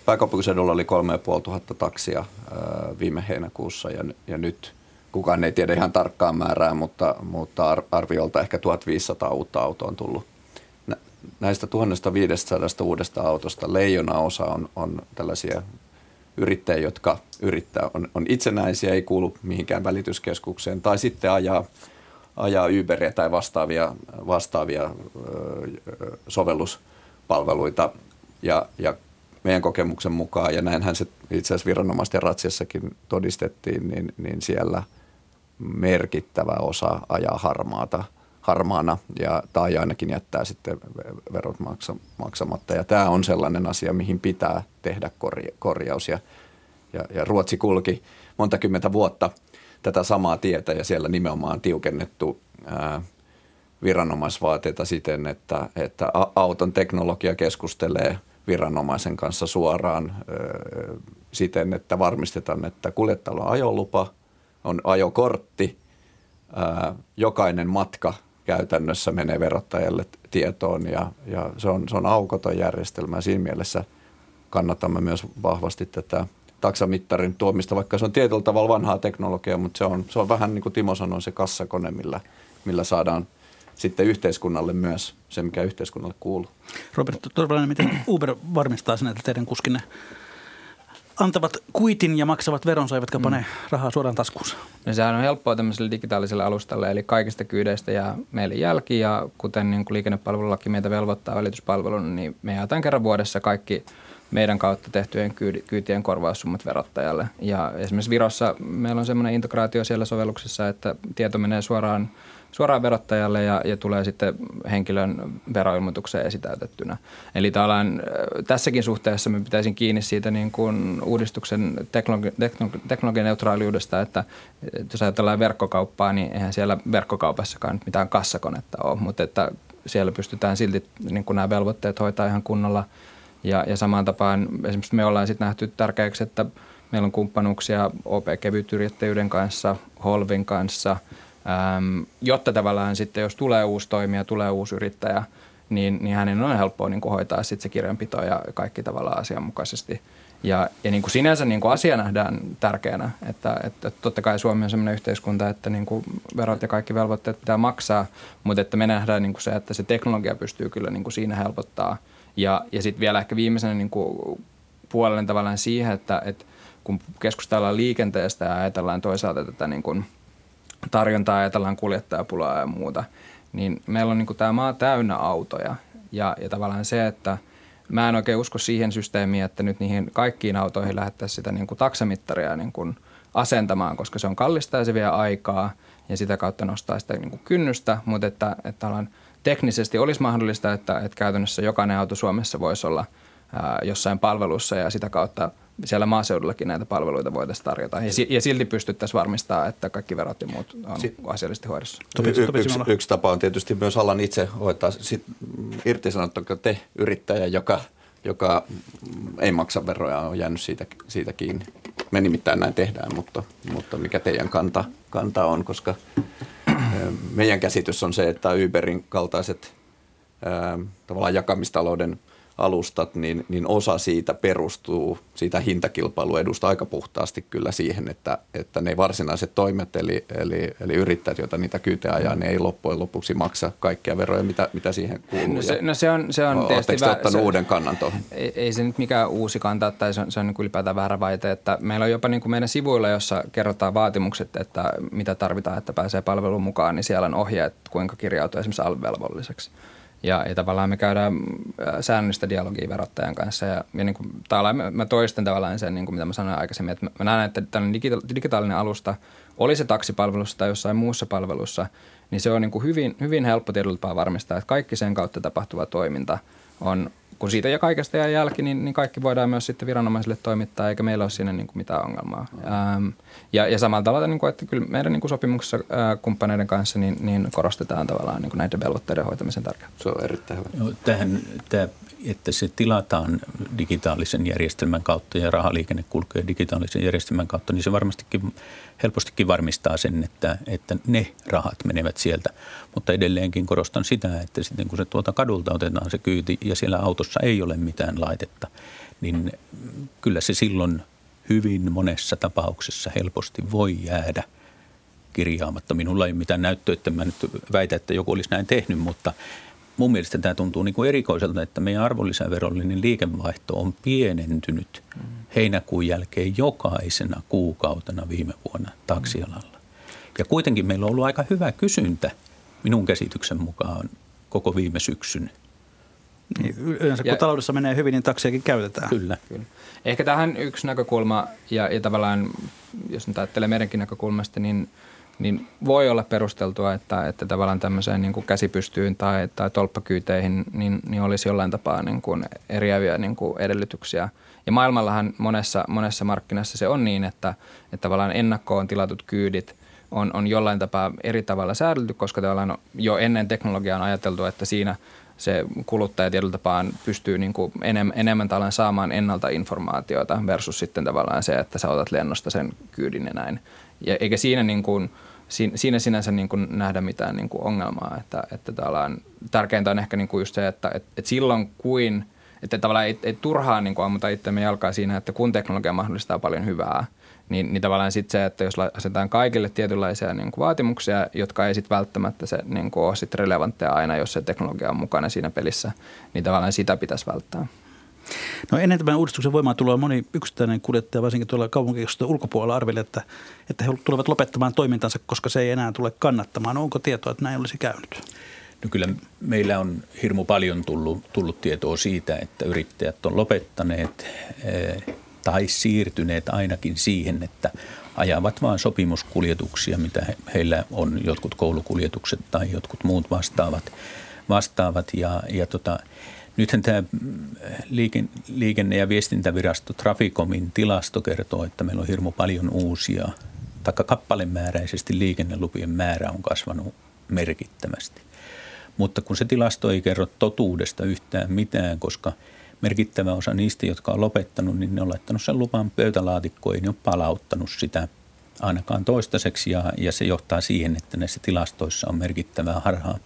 pääkaupunkiseudulla oli 3500 taksia äh, viime heinäkuussa ja, ja nyt kukaan ei tiedä ihan tarkkaan määrää, mutta, mutta arviolta ehkä 1500 uutta autoa on tullut näistä 1500 uudesta autosta leijona osa on, on tällaisia yrittäjiä, jotka yrittää, on, on itsenäisiä, ei kuulu mihinkään välityskeskukseen, tai sitten ajaa, ajaa Uberia tai vastaavia, vastaavia ö, sovelluspalveluita. Ja, ja meidän kokemuksen mukaan, ja näinhän se itse asiassa viranomaisten ratsiassakin todistettiin, niin, niin siellä merkittävä osa ajaa harmaata, harmaana ja, tai ainakin jättää sitten verot maksamatta. Ja tämä on sellainen asia, mihin pitää tehdä korjaus. Ja, ja, ja Ruotsi kulki monta kymmentä vuotta tätä samaa tietä ja siellä nimenomaan tiukennettu ää, viranomaisvaateita siten, että, että auton teknologia keskustelee – viranomaisen kanssa suoraan siten, että varmistetaan, että kuljettajalla on ajolupa, on ajokortti, jokainen matka käytännössä menee verottajalle tietoon ja, ja se, on, se on aukoton järjestelmä. Siinä mielessä kannatamme myös vahvasti tätä taksamittarin tuomista, vaikka se on tietyllä tavalla vanhaa teknologiaa, mutta se on, se on vähän niin kuin Timo sanoi, se kassakone, millä, millä saadaan – sitten yhteiskunnalle myös se, mikä yhteiskunnalle kuuluu. Robert Torvalainen, miten Uber varmistaa sen, että teidän kuskinne antavat kuitin ja maksavat veronsa, eivätkä pane mm. rahaa suoraan taskuunsa? No sehän on helppoa tämmöiselle digitaaliselle alustalle, eli kaikista kyydeistä ja meille jälki, ja kuten niin kuin liikennepalvelulaki meitä velvoittaa välityspalvelun, niin me jaetaan kerran vuodessa kaikki meidän kautta tehtyjen kyytien korvaussummat verottajalle. Ja esimerkiksi Virossa meillä on semmoinen integraatio siellä sovelluksessa, että tieto menee suoraan suoraan verottajalle ja, ja tulee sitten henkilön veroilmoitukseen esitäytettynä. Eli tällään, tässäkin suhteessa me pitäisin kiinni siitä niin kuin uudistuksen teknologi, teknologi, teknologianeutraaliudesta, että, että jos ajatellaan verkkokauppaa, niin eihän siellä verkkokaupassakaan mitään kassakonetta ole, mutta että siellä pystytään silti niin kuin nämä velvoitteet hoitaa ihan kunnolla. Ja, ja samaan tapaan esimerkiksi me ollaan sitten nähty tärkeäksi, että meillä on kumppanuuksia OP-kevytyrittäjyyden kanssa, Holvin kanssa – Ähm, jotta tavallaan sitten, jos tulee uusi toimija, tulee uusi yrittäjä, niin, niin hänen on helppoa niin kuin hoitaa sitten se kirjanpito ja kaikki tavallaan asianmukaisesti. Ja, ja niin kuin sinänsä niin kuin asia nähdään tärkeänä, että, että totta kai Suomi on sellainen yhteiskunta, että niin kuin verot ja kaikki velvoitteet pitää maksaa, mutta että me nähdään niin kuin se, että se teknologia pystyy kyllä niin kuin siinä helpottaa. Ja, ja sitten vielä ehkä viimeisenä niin kuin puolellen tavallaan siihen, että, että kun keskustellaan liikenteestä ja ajatellaan toisaalta tätä niin kuin – tarjontaa, ajatellaan kuljettajapulaa ja muuta, niin meillä on niin tämä maa täynnä autoja. Ja, ja tavallaan se, että mä en oikein usko siihen systeemiin, että nyt niihin kaikkiin autoihin lähettäisiin sitä niin kuin taksamittaria niin kuin asentamaan, koska se on kallista ja se vie aikaa ja sitä kautta nostaa sitä niin kuin kynnystä, mutta että, että teknisesti olisi mahdollista, että, että käytännössä jokainen auto Suomessa voisi olla ää, jossain palvelussa ja sitä kautta – siellä maaseudullakin näitä palveluita voitaisiin tarjota. Ja, silti pystyttäisiin varmistamaan, että kaikki verot ja muut on si- asiallisesti hoidossa. Y- yksi, yksi tapa on tietysti myös alan itse hoitaa. Irtisanottako te yrittäjä, joka, joka ei maksa veroja, on jäänyt siitä, siitä kiinni. Me nimittäin näin tehdään, mutta, mutta mikä teidän kanta, kanta on, koska meidän käsitys on se, että Uberin kaltaiset tavallaan jakamistalouden – alustat, niin, niin osa siitä perustuu, siitä hintakilpailuedusta aika puhtaasti kyllä siihen, että, että ne varsinaiset toimet, eli, eli, eli yrittäjät, joita niitä kyytejä ajaa, ne ei loppujen lopuksi maksa kaikkia veroja, mitä, mitä siihen kuuluu. No se, no se on, se on tietysti ottanut se, uuden kannan tuohon? Ei, ei se nyt mikään uusi kanta, tai se on, se on niin ylipäätään väärä vaite, että meillä on jopa niin kuin meidän sivuilla, jossa kerrotaan vaatimukset, että mitä tarvitaan, että pääsee palveluun mukaan, niin siellä on ohjeet, kuinka kirjautua esimerkiksi alvelvolliseksi. Ja, ja tavallaan me käydään äh, säännöllistä dialogia verottajan kanssa. Ja, ja niin kuin, tavallaan mä toistan tavallaan sen, niin kuin mitä mä sanoin aikaisemmin, että mä näen, että tällainen digitaalinen alusta, oli se taksipalvelussa tai jossain muussa palvelussa, niin se on niin kuin hyvin, hyvin helppo tietyllä varmistaa, että kaikki sen kautta tapahtuva toiminta on, kun siitä ja kaikesta jää jälki, niin, niin kaikki voidaan myös sitten viranomaisille toimittaa, eikä meillä ole siinä niin kuin mitään ongelmaa. Ähm, ja, ja samalla tavalla, niin kuin, että kyllä meidän niin kuin sopimuksessa äh, kumppaneiden kanssa niin, niin korostetaan tavallaan niin kuin näiden velvoitteiden hoitamisen tärkeyttä. Se on erittäin hyvä. No, tähän, tämä, että se tilataan digitaalisen järjestelmän kautta ja rahaliikenne kulkee digitaalisen järjestelmän kautta, niin se varmastikin helpostikin varmistaa sen, että, että ne rahat menevät sieltä. Mutta edelleenkin korostan sitä, että sitten kun se tuolta kadulta otetaan se kyyti ja siellä autossa ei ole mitään laitetta, niin kyllä se silloin hyvin monessa tapauksessa helposti voi jäädä kirjaamatta. Minulla ei mitään näyttöä, että mä nyt väitä, että joku olisi näin tehnyt, mutta mun mielestä tämä tuntuu niin kuin erikoiselta, että meidän arvonlisäverollinen liikevaihto on pienentynyt heinäkuun jälkeen jokaisena kuukautena viime vuonna taksialalla. Ja kuitenkin meillä on ollut aika hyvä kysyntä minun käsityksen mukaan koko viime syksyn. Niin, yleensä kun ja, taloudessa menee hyvin, niin taksiakin käytetään. Kyllä. Kyllä. Ehkä tähän yksi näkökulma, ja, ja tavallaan jos nyt ajattelee meidänkin näkökulmasta, niin, niin voi olla perusteltua, että, että tavallaan tämmöiseen niin kuin käsipystyyn tai, tai tolppakyyteihin niin, niin olisi jollain tapaa niin kuin eriäviä niin kuin edellytyksiä. Ja maailmallahan monessa, monessa markkinassa se on niin, että, että tavallaan ennakkoon tilatut kyydit on, on jollain tapaa eri tavalla säädelty, koska tavallaan jo ennen teknologiaa on ajateltu, että siinä – se kuluttaja tietyllä tapaa pystyy niin kuin enemmän, enemmän saamaan ennalta informaatiota versus sitten tavallaan se, että sä otat lennosta sen kyydin ja näin. Ja eikä siinä, niin kuin, siinä sinänsä niin kuin nähdä mitään niin kuin ongelmaa, että, että tavallaan tärkeintä on ehkä niin kuin just se, että, että, että silloin kuin, että tavallaan ei, ei turhaan niin kuin ammuta itsemme jalkaa siinä, että kun teknologia mahdollistaa paljon hyvää – niin, niin tavallaan sitten se, että jos asetetaan kaikille tietynlaisia niin kuin vaatimuksia, jotka ei sitten välttämättä se, niin kuin ole sit relevantteja aina, jos se teknologia on mukana siinä pelissä, niin tavallaan sitä pitäisi välttää. No ennen tämän uudistuksen voimaan tuloa moni yksittäinen kuljettaja, varsinkin tuolla kaupunkikeskusten ulkopuolella arveli, että, että he tulevat lopettamaan toimintansa, koska se ei enää tule kannattamaan. Onko tietoa, että näin olisi käynyt? No kyllä meillä on hirmu paljon tullut, tullut tietoa siitä, että yrittäjät on lopettaneet eh, tai siirtyneet ainakin siihen, että ajavat vain sopimuskuljetuksia, mitä heillä on, jotkut koulukuljetukset tai jotkut muut vastaavat. vastaavat ja, ja tota, nythän tämä liikenne- ja viestintävirasto Traficomin tilasto kertoo, että meillä on hirmu paljon uusia, taikka kappalemääräisesti liikennelupien määrä on kasvanut merkittävästi. Mutta kun se tilasto ei kerro totuudesta yhtään mitään, koska – merkittävä osa niistä, jotka on lopettanut, niin ne on laittanut sen lupan pöytälaatikkoon, ei ne ole palauttanut sitä ainakaan toistaiseksi ja, ja se johtaa siihen, että näissä tilastoissa on merkittävää harhaa.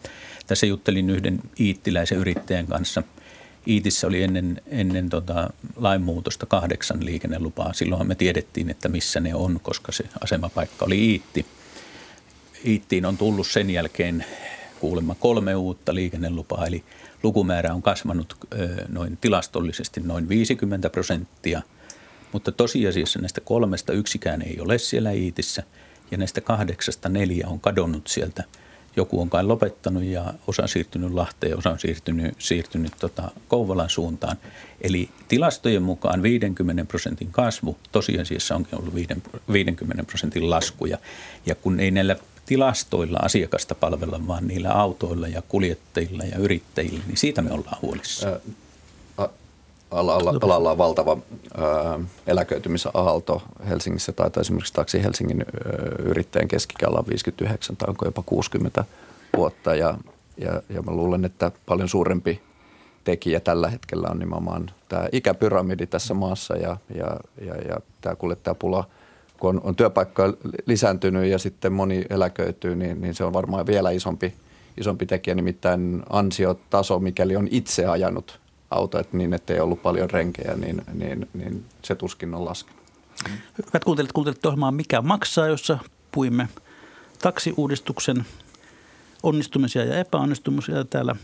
Tässä juttelin yhden iittiläisen yrittäjän kanssa. Iitissä oli ennen, ennen tota lainmuutosta kahdeksan liikennelupaa. Silloin me tiedettiin, että missä ne on, koska se asemapaikka oli Iitti. Iittiin on tullut sen jälkeen kuulemma kolme uutta liikennelupaa, eli – lukumäärä on kasvanut noin tilastollisesti noin 50 prosenttia, mutta tosiasiassa näistä kolmesta yksikään ei ole siellä Iitissä ja näistä kahdeksasta neljä on kadonnut sieltä. Joku on kai lopettanut ja osa on siirtynyt Lahteen, osa on siirtynyt, siirtynyt tota Kouvolan suuntaan. Eli tilastojen mukaan 50 prosentin kasvu tosiasiassa onkin ollut 50 prosentin laskuja. Ja kun ei näillä tilastoilla asiakasta palvella, vaan niillä autoilla ja kuljettajilla ja yrittäjillä, niin siitä me ollaan huolissa. Alalla, alalla on valtava ää, eläköitymisaalto Helsingissä. Tai esimerkiksi taksi Helsingin ää, yrittäjän keskikällä on 59 tai onko jopa 60 vuotta. Ja, ja, ja mä luulen, että paljon suurempi tekijä tällä hetkellä on nimenomaan tämä ikäpyramidi tässä maassa ja, ja, ja, ja tämä kuljettajapula – kun on, on työpaikkoja lisääntynyt ja sitten moni eläköityy, niin, niin se on varmaan vielä isompi, isompi tekijä, nimittäin ansiotaso, mikäli on itse ajanut auto, että niin, ettei ollut paljon renkejä, niin, niin, niin se tuskin on laskenut. Hyvät kuuntelijat, kuuntelit ohjelmaa Mikä maksaa, jossa puimme taksiuudistuksen onnistumisia ja epäonnistumisia. Täällä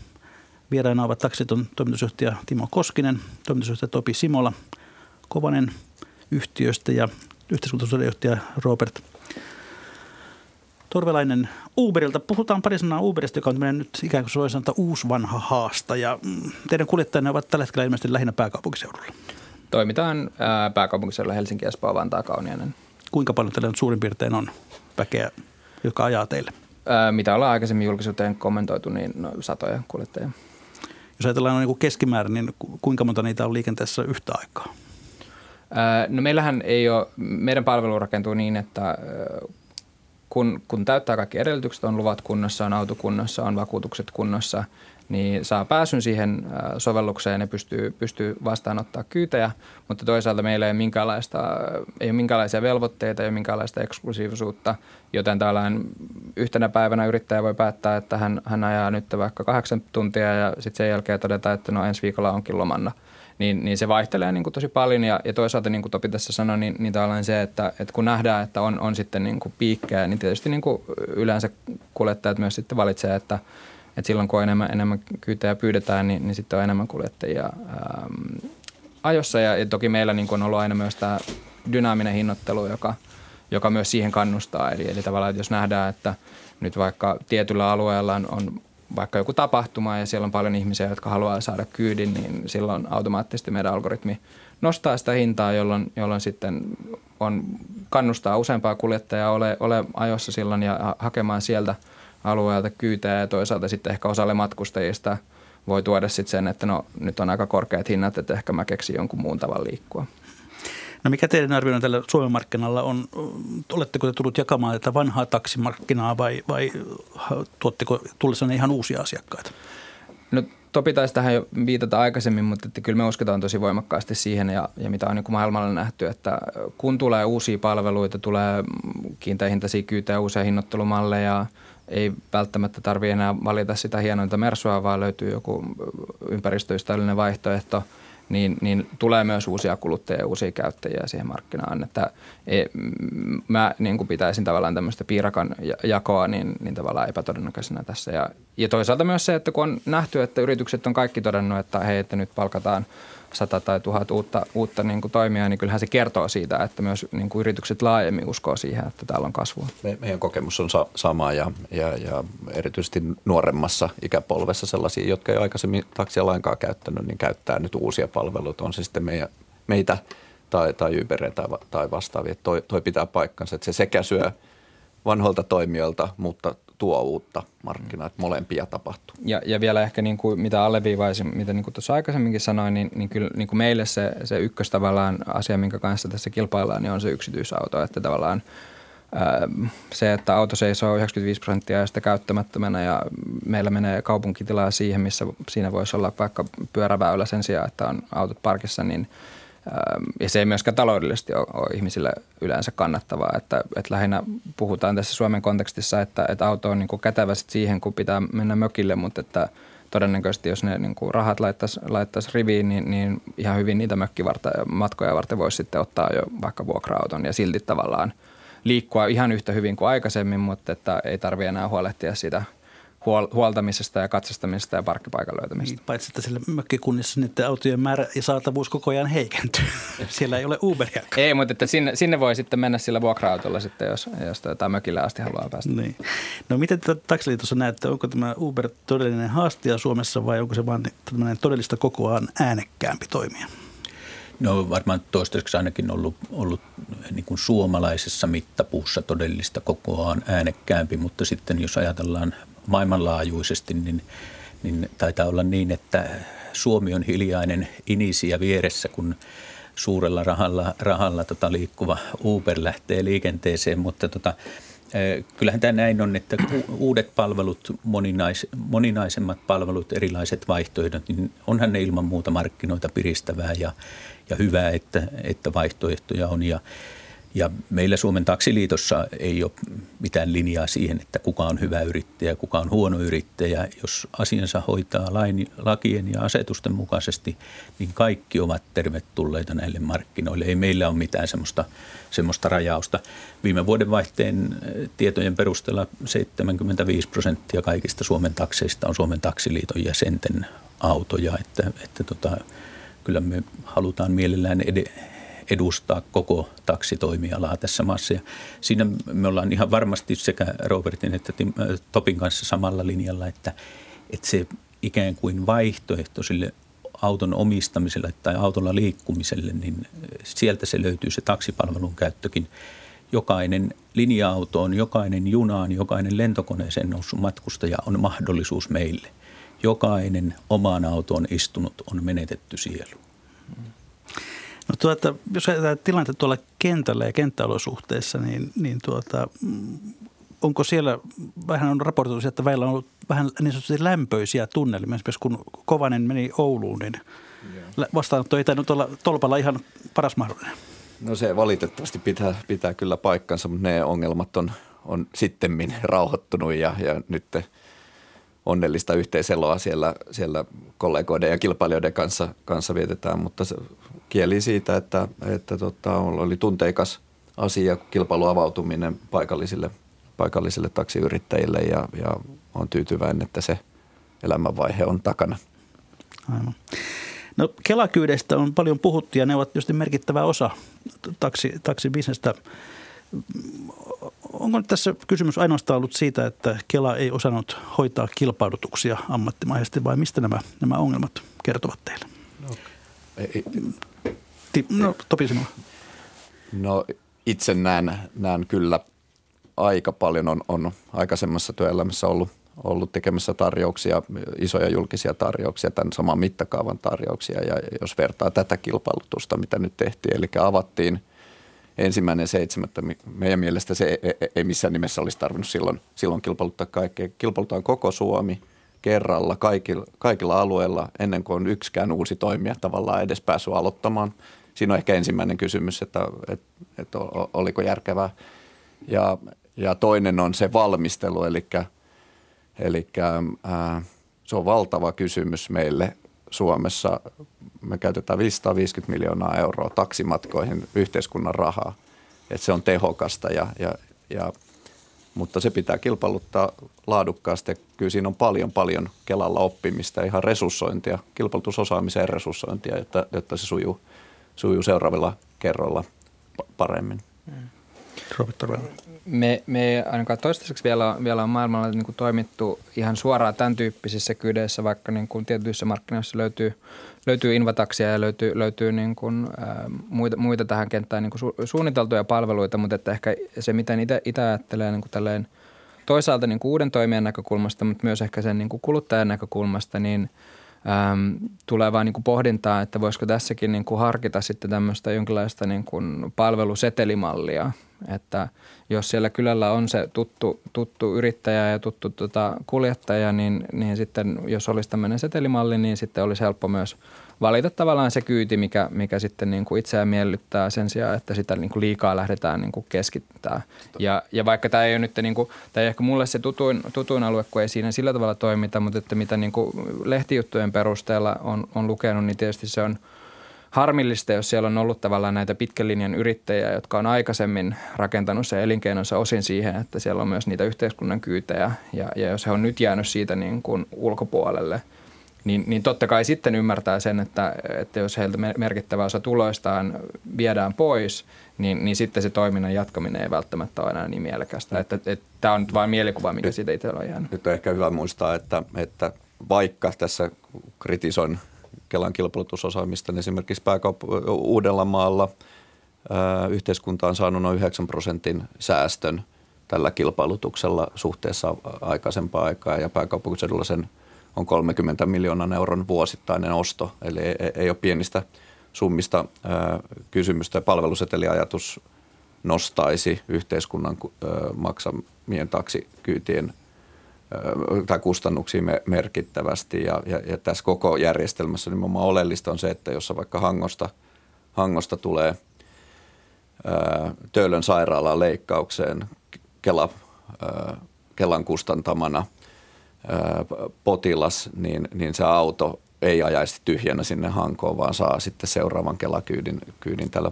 vieraina ovat taksiton toimitusjohtaja Timo Koskinen, toimitusjohtaja Topi Simola, Kovanen yhtiöstä ja yhteiskuntasohtaja Robert Torvelainen Uberilta. Puhutaan pari sanaa Uberista, joka on nyt ikään kuin voisi sanoa uusi vanha haasta. Ja mm, teidän kuljettajanne ovat tällä hetkellä ilmeisesti lähinnä pääkaupunkiseudulla. Toimitaan ää, pääkaupunkiseudulla Helsinki, Espoo, Vantaa, Kauniainen. Kuinka paljon teillä nyt suurin piirtein on väkeä, joka ajaa teille? Ää, mitä ollaan aikaisemmin julkisuuteen kommentoitu, niin no, satoja kuljettajia. Jos ajatellaan niin kuin keskimäärin, niin kuinka monta niitä on liikenteessä yhtä aikaa? No meillähän ei ole, meidän palvelu rakentuu niin, että kun, kun täyttää kaikki edellytykset, on luvat kunnossa, on auto kunnossa, on vakuutukset kunnossa, niin saa pääsyn siihen sovellukseen ja pystyy, pystyy vastaanottaa kyytejä, mutta toisaalta meillä ei ole, minkäänlaista, ei ole minkäänlaisia velvoitteita, ei ole minkäänlaista eksklusiivisuutta, joten tällainen yhtenä päivänä yrittäjä voi päättää, että hän, hän ajaa nyt vaikka kahdeksan tuntia ja sitten sen jälkeen todeta, että no ensi viikolla onkin lomanna – niin, niin se vaihtelee niin kuin tosi paljon ja, ja toisaalta niin kuin Topi tässä sanoi, niin, niin tavallaan se, että, että kun nähdään, että on, on sitten niin kuin piikkejä, niin tietysti niin kuin yleensä kuljettajat myös sitten valitsee, että, että silloin kun enemmän, enemmän kyytejä pyydetään, niin, niin sitten on enemmän kuljettajia ähm, ajossa. Ja, ja toki meillä niin on ollut aina myös tämä dynaaminen hinnoittelu, joka, joka myös siihen kannustaa. Eli, eli tavallaan, että jos nähdään, että nyt vaikka tietyllä alueella on, on vaikka joku tapahtuma ja siellä on paljon ihmisiä, jotka haluaa saada kyydin, niin silloin automaattisesti meidän algoritmi nostaa sitä hintaa, jolloin, jolloin sitten on, kannustaa useampaa kuljettajaa ole, ole ajossa silloin ja hakemaan sieltä alueelta kyytejä ja toisaalta sitten ehkä osalle matkustajista voi tuoda sitten sen, että no nyt on aika korkeat hinnat, että ehkä mä keksin jonkun muun tavan liikkua. No mikä teidän arvio tällä Suomen markkinalla on? Oletteko te tullut jakamaan tätä vanhaa taksimarkkinaa vai, vai tuotteko tullessanne ihan uusia asiakkaita? No Topi taisi tähän jo viitata aikaisemmin, mutta että kyllä me uskotaan tosi voimakkaasti siihen ja, ja mitä on niin maailmalla nähty, että kun tulee uusia palveluita, tulee kiinteähintaisia kyytejä, uusia hinnoittelumalleja, ei välttämättä tarvitse enää valita sitä hienointa mersua, vaan löytyy joku ympäristöystävällinen vaihtoehto – niin, niin tulee myös uusia kuluttajia ja uusia käyttäjiä siihen markkinaan. Että e, mä niin kuin pitäisin tavallaan tämmöistä piirakan jakoa niin, niin tavallaan epätodennäköisenä tässä. Ja, ja toisaalta myös se, että kun on nähty, että yritykset on kaikki todennut, että hei, että nyt palkataan – sata tai tuhat uutta, uutta niin kuin toimijaa, niin kyllähän se kertoo siitä, että myös niin kuin yritykset laajemmin uskoo siihen, että täällä on kasvua. Me, meidän kokemus on sa- sama ja, ja, ja erityisesti nuoremmassa ikäpolvessa sellaisia, jotka ei aikaisemmin taksia lainkaan käyttänyt, niin käyttää nyt uusia palveluita. On se sitten meidän, meitä tai, tai Uberia tai, tai vastaavia. Toi, toi pitää paikkansa, että se sekä syö vanhoilta toimijoilta, mutta tuo uutta markkinaa, että molempia tapahtuu. Ja, ja vielä ehkä niin kuin mitä alleviivaisin, mitä niin kuin tuossa aikaisemminkin sanoin, niin, niin kyllä niin kuin meille se, se ykkös tavallaan asia, minkä kanssa tässä kilpaillaan, niin on se yksityisauto, että tavallaan se, että auto seisoo 95 prosenttia ja sitä käyttämättömänä ja meillä menee kaupunkitilaa siihen, missä siinä voisi olla vaikka pyöräväylä sen sijaan, että on autot parkissa, niin – ja se ei myöskään taloudellisesti ole, ole ihmisille yleensä kannattavaa. Että, että lähinnä puhutaan tässä Suomen kontekstissa, että, että auto on niin kuin kätevä siihen, kun pitää mennä mökille, mutta että todennäköisesti jos ne niin kuin rahat laittaisi, laittaisi riviin, niin, niin ihan hyvin niitä mökkimatkoja varten voisi sitten ottaa jo vaikka vuokra-auton ja silti tavallaan liikkua ihan yhtä hyvin kuin aikaisemmin, mutta että ei tarvitse enää huolehtia siitä – huol- huoltamisesta ja katsastamisesta ja parkkipaikan löytämistä. Niin, paitsi että siellä mökkikunnissa niiden autojen määrä ja saatavuus koko ajan heikentyy. siellä ei ole Uberia. Ei, mutta että sinne, sinne voi sitten mennä sillä vuokra-autolla sitten, jos, jos tota mökille asti haluaa päästä. Niin. No miten tätä taksiliitossa näette, onko tämä Uber todellinen haaste Suomessa vai onko se vain todellista kokoaan äänekkäämpi toimija? No varmaan toistaiseksi ainakin ollut, ollut niin kuin suomalaisessa mittapuussa todellista kokoaan äänekkäämpi, mutta sitten jos ajatellaan maailmanlaajuisesti, niin, niin taitaa olla niin, että Suomi on hiljainen inisiä vieressä, kun suurella rahalla, rahalla tota, liikkuva Uber lähtee liikenteeseen, mutta tota, kyllähän tämä näin on, että uudet palvelut, moninais, moninaisemmat palvelut, erilaiset vaihtoehdot, niin onhan ne ilman muuta markkinoita piristävää ja, ja hyvää, että, että vaihtoehtoja on. Ja, ja meillä Suomen taksiliitossa ei ole mitään linjaa siihen, että kuka on hyvä yrittäjä, kuka on huono yrittäjä. Jos asiansa hoitaa lain, lakien ja asetusten mukaisesti, niin kaikki ovat tervetulleita näille markkinoille. Ei meillä ole mitään semmoista, semmoista rajausta. Viime vuoden vaihteen eh, tietojen perusteella 75 prosenttia kaikista Suomen takseista on Suomen taksiliiton jäsenten autoja. Että, että tota, kyllä me halutaan mielellään ed- edustaa koko taksitoimialaa tässä maassa. Ja siinä me ollaan ihan varmasti sekä Robertin että äh, Topin kanssa samalla linjalla, että, että se ikään kuin vaihtoehto sille auton omistamiselle tai autolla liikkumiselle, niin sieltä se löytyy se taksipalvelun käyttökin. Jokainen linja-autoon, jokainen junaan, jokainen lentokoneeseen noussut matkustaja on mahdollisuus meille. Jokainen omaan autoon istunut on menetetty sielu. No tuota, jos ajatellaan tilannetta tuolla kentällä ja kenttäolosuhteissa, niin, niin tuota, onko siellä, vähän on raportoitu, että väillä on ollut vähän niin sanotusti lämpöisiä tunnelmia. Esimerkiksi kun Kovanen meni Ouluun, niin vastaanotto ei tainnut olla tolpalla ihan paras mahdollinen. No se valitettavasti pitää, pitää kyllä paikkansa, mutta ne ongelmat on, on sittemmin rauhoittunut ja, ja nyt – onnellista yhteiseloa siellä, siellä kollegoiden ja kilpailijoiden kanssa, kanssa vietetään, mutta se kieli siitä, että, että tota, oli tunteikas asia kilpailun avautuminen paikallisille, paikallisille taksiyrittäjille ja, ja on tyytyväinen, että se elämänvaihe on takana. Aivan. No Kelakyydeistä on paljon puhuttu ja ne ovat tietysti merkittävä osa taksi, taksibisnestä. Onko nyt tässä kysymys ainoastaan ollut siitä, että Kela ei osannut hoitaa kilpailutuksia ammattimaisesti vai mistä nämä, nämä ongelmat kertovat teille? No, ei, Ti, no Topi sinulla. No itse näen, näen kyllä aika paljon on, on aikaisemmassa työelämässä ollut, ollut tekemässä tarjouksia, isoja julkisia tarjouksia, tämän saman mittakaavan tarjouksia. Ja jos vertaa tätä kilpailutusta, mitä nyt tehtiin, eli avattiin ensimmäinen seitsemättä, meidän mielestä se ei, ei, ei missään nimessä olisi tarvinnut silloin, silloin kilpailuttaa kaikkea. Kilpailutaan koko Suomi kerralla kaikilla, kaikilla alueilla ennen kuin on yksikään uusi toimija tavallaan edes päässyt aloittamaan – siinä on ehkä ensimmäinen kysymys, että, että, että oliko järkevää. Ja, ja toinen on se valmistelu, eli, eli ää, se on valtava kysymys meille Suomessa. Me käytetään 550 miljoonaa euroa taksimatkoihin yhteiskunnan rahaa. Että se on tehokasta, ja, ja, ja, mutta se pitää kilpailuttaa laadukkaasti. Kyllä siinä on paljon, paljon Kelalla oppimista, ihan resurssointia, kilpailutusosaamiseen resurssointia, jotta, jotta se sujuu – sujuu seuraavilla kerroilla paremmin. Me, me ainakaan toistaiseksi vielä, vielä on maailmalla niin kuin toimittu ihan suoraan tämän tyyppisissä kyydeissä, vaikka niin kuin tietyissä markkinoissa löytyy, löytyy invataksia ja löytyy, löytyy niin kuin, ää, muita, muita tähän kenttään niin kuin su, suunniteltuja palveluita, mutta että ehkä se, miten itse ajattelee niin kuin tälleen toisaalta niin kuin uuden toimijan näkökulmasta, mutta myös ehkä sen niin kuin kuluttajan näkökulmasta, niin – äm, tulee vaan niin kuin pohdintaa, että voisiko tässäkin niin kuin harkita sitten tämmöistä jonkinlaista niin kuin palvelusetelimallia, että jos siellä kylällä on se tuttu, tuttu yrittäjä ja tuttu tota kuljettaja, niin, niin sitten jos olisi tämmöinen setelimalli, niin sitten olisi helppo myös – valita tavallaan se kyyti, mikä, mikä sitten niin kuin itseään miellyttää sen sijaan, että sitä niin kuin liikaa lähdetään niin kuin keskittää. Ja, ja vaikka tämä ei ole nyt, niin kuin, tämä ei ehkä mulle se tutuin, tutuin alue, kun ei siinä sillä tavalla toimita, mutta että mitä niin kuin lehtijuttujen perusteella on, on lukenut, niin tietysti se on harmillista, jos siellä on ollut tavallaan näitä pitkän linjan yrittäjiä, jotka on aikaisemmin rakentanut se elinkeinonsa osin siihen, että siellä on myös niitä yhteiskunnan kyytejä. Ja, ja jos he on nyt jäänyt siitä niin kuin ulkopuolelle – niin, niin totta kai sitten ymmärtää sen, että, että jos heiltä merkittävä osa tuloistaan viedään pois, niin, niin sitten se toiminnan jatkaminen ei välttämättä ole enää niin mielekästä. Että, että, että tämä on nyt vain mielikuva, mikä siitä itsellä on jäänyt. Nyt on ehkä hyvä muistaa, että, että vaikka tässä kritisoin Kelan kilpailutusosaamista, niin esimerkiksi pääkaup- Uudellamaalla ää, yhteiskunta on saanut noin 9 prosentin säästön tällä kilpailutuksella suhteessa aikaisempaa aikaa ja pääkaupunkiseudulla sen – on 30 miljoonan euron vuosittainen osto, eli ei, ei ole pienistä summista kysymystä. Palveluseteliajatus nostaisi yhteiskunnan maksamien taksikyytien tai kustannuksia me, merkittävästi. Ja, ja, ja tässä koko järjestelmässä nimenomaan oleellista on se, että jos vaikka Hangosta, Hangosta tulee Töölön sairaalaan leikkaukseen Kela, Kelan kustantamana – potilas, niin, niin se auto ei ajaisi tyhjänä sinne Hankoon, vaan saa sitten seuraavan Kelakyydin kyydin tällä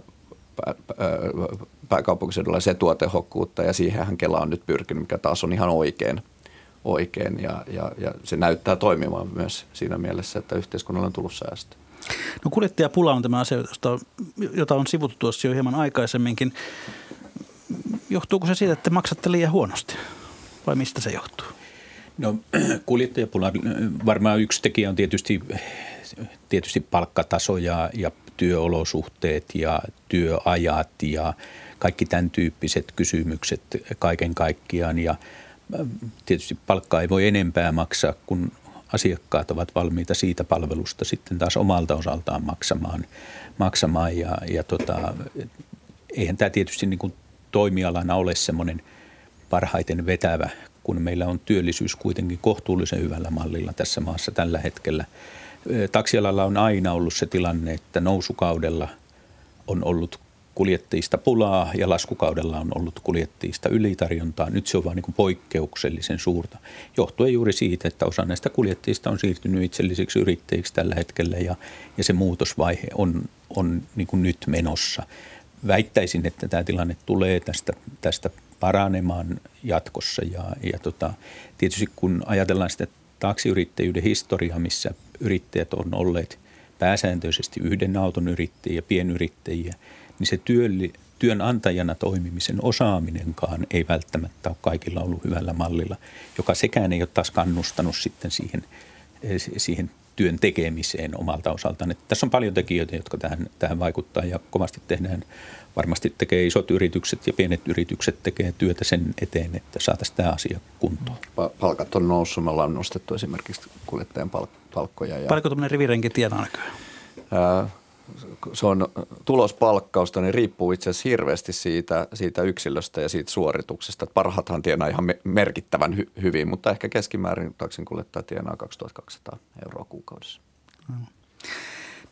pääkaupunkiseudulla se tuo tehokkuutta ja siihenhän Kela on nyt pyrkinyt, mikä taas on ihan oikein, oikein ja, ja, ja se näyttää toimimaan myös siinä mielessä, että yhteiskunnalle on tullut säästö. No kuljettajapula on tämä asia, jota on sivuttu tuossa jo hieman aikaisemminkin. Johtuuko se siitä, että maksatte liian huonosti vai mistä se johtuu? No kuljettajapula, varmaan yksi tekijä on tietysti, tietysti palkkataso ja, ja työolosuhteet ja työajat ja kaikki tämän tyyppiset kysymykset kaiken kaikkiaan. Ja tietysti palkkaa ei voi enempää maksaa, kun asiakkaat ovat valmiita siitä palvelusta sitten taas omalta osaltaan maksamaan. maksamaan ja, ja tota, eihän tämä tietysti niin kuin toimialana ole semmoinen parhaiten vetävä kun meillä on työllisyys kuitenkin kohtuullisen hyvällä mallilla tässä maassa tällä hetkellä. Taksialalla on aina ollut se tilanne, että nousukaudella on ollut kuljettajista pulaa ja laskukaudella on ollut kuljettajista ylitarjontaa. Nyt se on vain niin poikkeuksellisen suurta. Johtuen juuri siitä, että osa näistä kuljettajista on siirtynyt itsellisiksi yrittäjiksi tällä hetkellä ja, ja se muutosvaihe on, on niin nyt menossa. Väittäisin, että tämä tilanne tulee tästä, tästä paranemaan jatkossa. Ja, ja tota, tietysti kun ajatellaan sitä taksiyrittäjyyden historia, missä yrittäjät on olleet pääsääntöisesti yhden auton yrittäjiä, pienyrittäjiä, niin se työlli, työnantajana toimimisen osaaminenkaan ei välttämättä ole kaikilla ollut hyvällä mallilla, joka sekään ei ole taas kannustanut sitten siihen, eh, siihen työn tekemiseen omalta osaltaan. Että tässä on paljon tekijöitä, jotka tähän, tähän vaikuttaa ja kovasti tehdään. Varmasti tekee isot yritykset ja pienet yritykset tekee työtä sen eteen, että saataisiin tämä asia kuntoon. Palkat on noussut. Me ollaan nostettu esimerkiksi kuljettajan palkkoja. Ja, Paljonko tuommoinen rivirenki tienaa näkyy? se on tulospalkkausta, niin riippuu itse asiassa hirveästi siitä, siitä yksilöstä ja siitä suorituksesta. Parhaathan tienaa ihan merkittävän hy- hyvin, mutta ehkä keskimäärin taksin kuljettaja tienaa 2200 euroa kuukaudessa.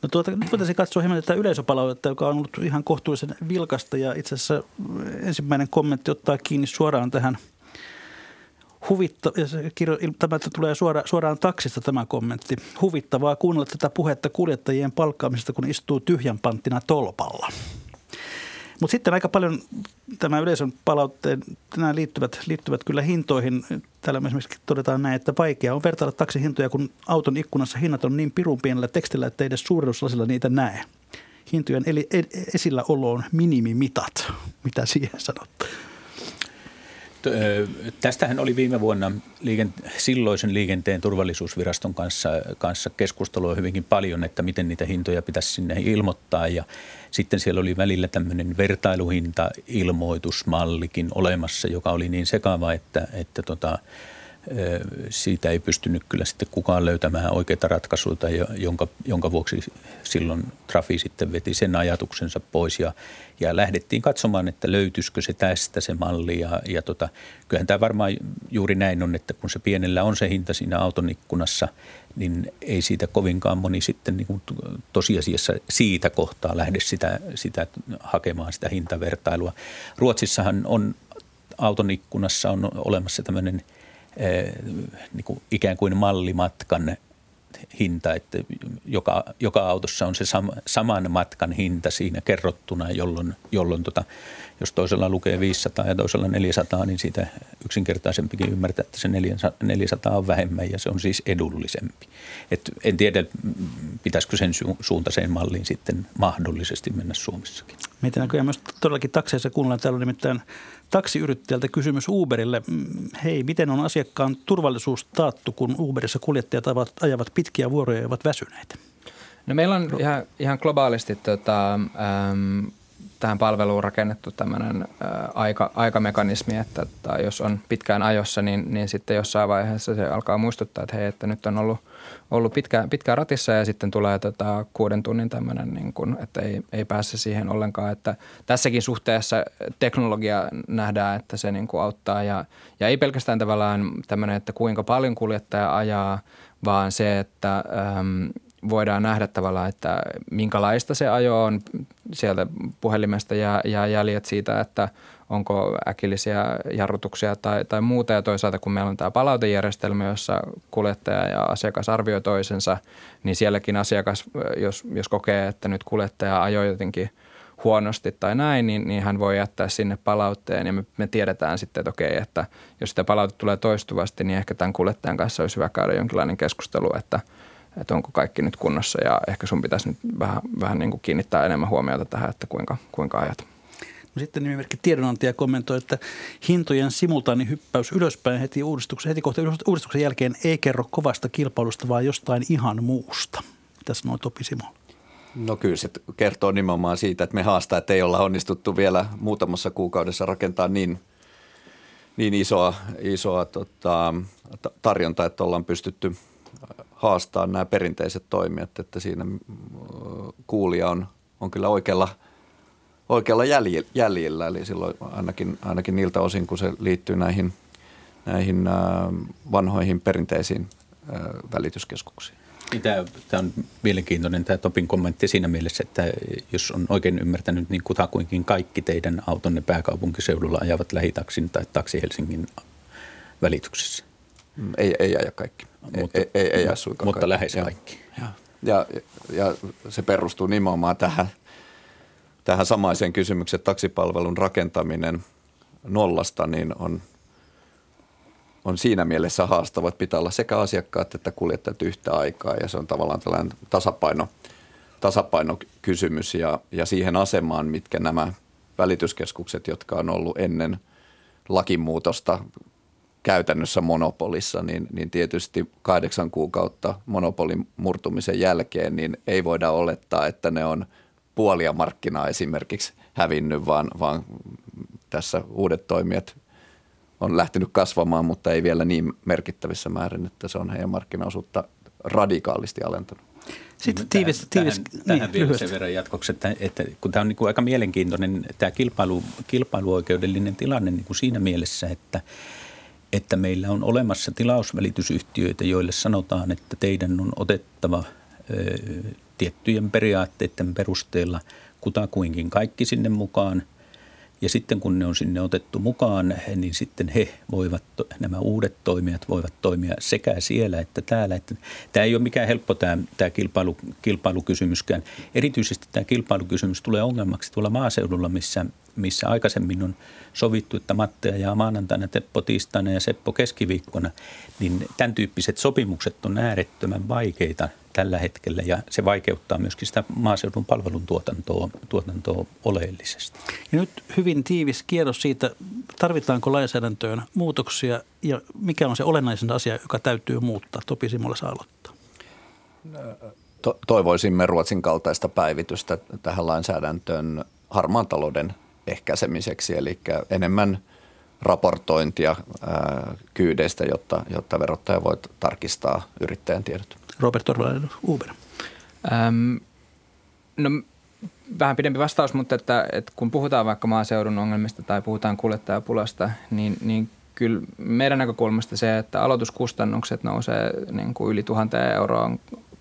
No tuota, nyt voitaisiin katsoa hieman tätä yleisöpalautetta, joka on ollut ihan kohtuullisen vilkasta ja itse asiassa ensimmäinen kommentti ottaa kiinni suoraan tähän – Huvitta, tämä tulee suora, suoraan taksista tämä kommentti. Huvittavaa kuunnella tätä puhetta kuljettajien palkkaamisesta, kun istuu tyhjän panttina tolpalla. Mutta sitten aika paljon tämä yleisön palautteen, nämä liittyvät, liittyvät kyllä hintoihin. Täällä esimerkiksi todetaan näin, että vaikea on vertailla taksihintoja, kun auton ikkunassa hinnat on niin pirun pienellä tekstillä, että ei edes suurennuslasilla niitä näe. Hintojen eli, esilläolo on minimimitat. Mitä siihen sanot? Tästähän oli viime vuonna silloisen liikenteen turvallisuusviraston kanssa, kanssa keskustelua hyvinkin paljon, että miten niitä hintoja pitäisi sinne ilmoittaa. Ja sitten siellä oli välillä tämmöinen vertailuhinta-ilmoitusmallikin olemassa, joka oli niin sekava, että, että tota, siitä ei pystynyt kyllä sitten kukaan löytämään oikeita ratkaisuja, jonka, jonka vuoksi silloin Trafi sitten veti sen ajatuksensa pois ja, ja lähdettiin katsomaan, että löytyisikö se tästä se malli ja, ja tota, kyllähän tämä varmaan juuri näin on, että kun se pienellä on se hinta siinä auton ikkunassa, niin ei siitä kovinkaan moni sitten niin kuin tosiasiassa siitä kohtaa lähde sitä, sitä hakemaan sitä hintavertailua. Ruotsissahan on auton ikkunassa on olemassa tämmöinen – niin kuin ikään kuin mallimatkan hinta, että joka, joka autossa on se sama, saman matkan hinta siinä kerrottuna, jolloin, jolloin tota, jos toisella lukee 500 ja toisella 400, niin siitä yksinkertaisempikin ymmärtää, että se 400 on vähemmän ja se on siis edullisempi. Et en tiedä, pitäisikö sen su- suuntaiseen malliin sitten mahdollisesti mennä Suomessakin. Meitä näköjään myös todellakin takseissa kuunnellaan. Täällä on nimittäin taksiyrittäjältä kysymys Uberille. Hei, miten on asiakkaan turvallisuus taattu, kun Uberissa kuljettajat ajavat pitkiä vuoroja ja ovat väsyneitä? No meillä on ihan, ihan globaalisti tota, äm, tähän palveluun rakennettu tämmöinen aika, aikamekanismi, että, että jos on pitkään ajossa, niin, niin sitten jossain vaiheessa se alkaa muistuttaa, että hei, että nyt on ollut, ollut pitkä, pitkään ratissa ja sitten tulee tota kuuden tunnin tämmöinen, niin kuin, että ei, ei pääse siihen ollenkaan. Että tässäkin suhteessa teknologia nähdään, että se niin kuin auttaa ja, ja ei pelkästään tavallaan tämmöinen, että kuinka paljon kuljettaja ajaa, vaan se, että äm, voidaan nähdä tavallaan, että minkälaista se ajo on. Sieltä puhelimesta jää, jää jäljet siitä, että onko äkillisiä jarrutuksia tai, tai muuta. Ja toisaalta kun meillä on tämä palautejärjestelmä, jossa kuljettaja ja asiakas arvioi toisensa, niin sielläkin asiakas, jos, jos kokee, että nyt kuljettaja ajoi jotenkin huonosti tai näin, niin, niin hän voi jättää sinne palautteen ja me, me tiedetään sitten, että okei, että jos sitä palautetta tulee toistuvasti, niin ehkä tämän kuljettajan kanssa olisi hyvä käydä jonkinlainen keskustelu, että – että onko kaikki nyt kunnossa ja ehkä sun pitäisi nyt vähän, vähän niin kuin kiinnittää enemmän huomiota tähän, että kuinka, kuinka ajat. Sitten nimimerkki tiedonantaja kommentoi, että hintojen simultaani hyppäys ylöspäin heti uudistuksen, heti kohta uudistuksen jälkeen ei kerro kovasta kilpailusta, vaan jostain ihan muusta. Mitä sanoo Topi Simo? No kyllä se kertoo nimenomaan siitä, että me haastaa, että ei olla onnistuttu vielä muutamassa kuukaudessa rakentaa niin, niin isoa, isoa tota, tarjontaa, että ollaan pystytty – haastaa nämä perinteiset toimijat, että siinä mm, kuulija on, on kyllä oikealla, oikealla jäljellä, eli silloin ainakin, ainakin niiltä osin, kun se liittyy näihin, näihin vanhoihin perinteisiin välityskeskuksiin. Tämä, on mielenkiintoinen tämä Topin kommentti siinä mielessä, että jos on oikein ymmärtänyt, niin kutakuinkin kaikki teidän autonne pääkaupunkiseudulla ajavat lähitaksin tai taksi Helsingin välityksessä. Mm, ei, ei aja kaikki. Mutta, ei, ei, ei mutta, mutta kaikki. lähes kaikki. Ja, ja, ja se perustuu nimenomaan tähän, tähän samaiseen kysymykseen, että taksipalvelun rakentaminen nollasta niin on on siinä mielessä haastava, että pitää olla sekä asiakkaat että kuljettajat yhtä aikaa ja se on tavallaan tällainen tasapaino, tasapainokysymys ja, ja siihen asemaan, mitkä nämä välityskeskukset, jotka on ollut ennen lakimuutosta käytännössä monopolissa, niin, niin tietysti kahdeksan kuukautta monopolin murtumisen jälkeen, niin ei voida olettaa, että ne on puolia markkinaa esimerkiksi hävinnyt, vaan, vaan tässä uudet toimijat on lähtenyt kasvamaan, mutta ei vielä niin merkittävissä määrin, että se on heidän markkinaosuutta radikaalisti alentanut. Sitten tiivis, tiivis tähän, tähän niin, vielä sen verran jatkoksi, että, että kun tämä on niin kuin aika mielenkiintoinen tämä kilpailu, kilpailuoikeudellinen tilanne niin kuin siinä mielessä, että, että meillä on olemassa tilausvälitysyhtiöitä, joille sanotaan, että teidän on otettava tiettyjen periaatteiden perusteella kutakuinkin kaikki sinne mukaan – ja sitten kun ne on sinne otettu mukaan, niin sitten he voivat, nämä uudet toimijat voivat toimia sekä siellä että täällä. Että tämä ei ole mikään helppo tämä, tämä kilpailu, kilpailukysymyskään. Erityisesti tämä kilpailukysymys tulee ongelmaksi tuolla maaseudulla, missä, missä aikaisemmin on sovittu, että Matteja ja maanantaina, Teppo tiistaina ja Seppo keskiviikkona, niin tämän tyyppiset sopimukset on äärettömän vaikeita – tällä hetkellä ja se vaikeuttaa myöskin sitä maaseudun palvelun tuotantoa, tuotantoa oleellisesti. Ja nyt hyvin tiivis kierros siitä, tarvitaanko lainsäädäntöön muutoksia ja mikä on se olennaisin asia, joka täytyy muuttaa. Topi Simola saa aloittaa. To- toivoisimme Ruotsin kaltaista päivitystä tähän lainsäädäntöön harmaan talouden ehkäisemiseksi, eli enemmän raportointia ää, kyydeistä, jotta, jotta verottaja voi tarkistaa yrittäjän tiedot. Robert Torvalainen Uber? Ähm, no vähän pidempi vastaus, mutta että, että kun puhutaan vaikka maaseudun ongelmista tai puhutaan kuljettajapulasta, niin, niin kyllä meidän näkökulmasta se, että aloituskustannukset nousee niin kuin yli tuhanteen euroon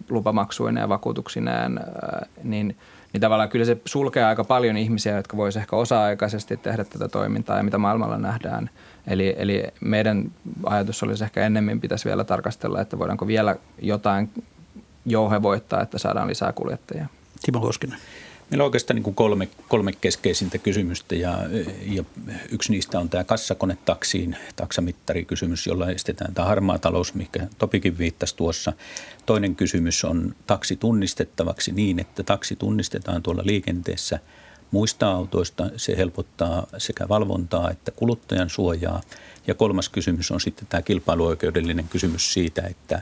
lupamaksuineen ja vakuutuksineen, niin, niin tavallaan kyllä se sulkee aika paljon ihmisiä, jotka voisivat ehkä osa-aikaisesti tehdä tätä toimintaa ja mitä maailmalla nähdään. Eli, eli meidän ajatus olisi ehkä ennemmin pitäisi vielä tarkastella, että voidaanko vielä jotain jouhevoittaa, että saadaan lisää kuljettajia. Timo Koskinen. Meillä on oikeastaan niin kuin kolme, kolme keskeisintä kysymystä ja, ja yksi niistä on tämä kassakonetaksiin taksamittarikysymys, jolla estetään tämä harmaa talous, mikä Topikin viittasi tuossa. Toinen kysymys on taksi tunnistettavaksi niin, että taksi tunnistetaan tuolla liikenteessä muista autoista. Se helpottaa sekä valvontaa että kuluttajan suojaa. Ja kolmas kysymys on sitten tämä kilpailuoikeudellinen kysymys siitä, että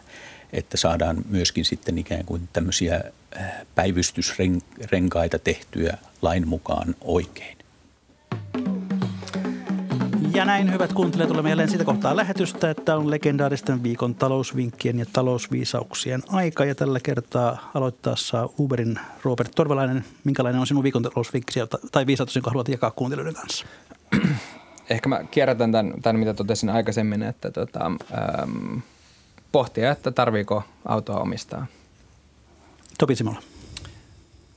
että saadaan myöskin sitten ikään kuin tämmöisiä äh, päivystysrenkaita tehtyä lain mukaan oikein. Ja näin, hyvät kuuntelijat, olemme jälleen siitä kohtaa lähetystä, että on legendaaristen viikon talousvinkkien ja talousviisauksien aika. Ja tällä kertaa aloittaa saa Uberin Robert Torvalainen. Minkälainen on sinun viikon talousvinkki tai viisautus, jonka haluat jakaa kuuntelijoiden kanssa? Ehkä mä kierrätän tämän, tämän mitä totesin aikaisemmin, että tota, ähm, pohtia, että tarviiko autoa omistaa. Topi Simola.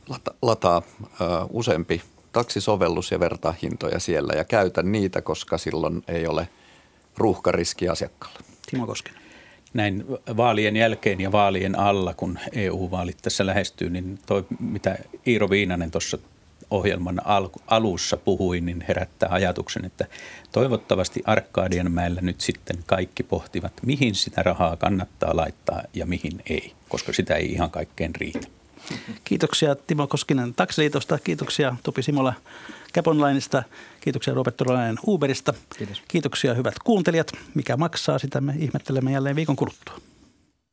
Lata, lataa ö, useampi taksisovellus ja vertaa hintoja siellä ja käytä niitä, koska silloin ei ole ruuhkariski asiakkaalle. Timo Koskinen. Näin vaalien jälkeen ja vaalien alla, kun EU-vaalit tässä lähestyy, niin toi, mitä Iiro Viinanen tuossa ohjelman al- alussa puhuin, niin herättää ajatuksen, että toivottavasti Arkadianmäellä nyt sitten kaikki pohtivat, mihin sitä rahaa kannattaa laittaa ja mihin ei, koska sitä ei ihan kaikkeen riitä. Kiitoksia Timo Koskinen Taksiliitosta, kiitoksia Topi Simola Caponlineista, kiitoksia Robert Torolainen Uberista. Kiitos. Kiitoksia hyvät kuuntelijat. Mikä maksaa, sitä me ihmettelemme jälleen viikon kuluttua.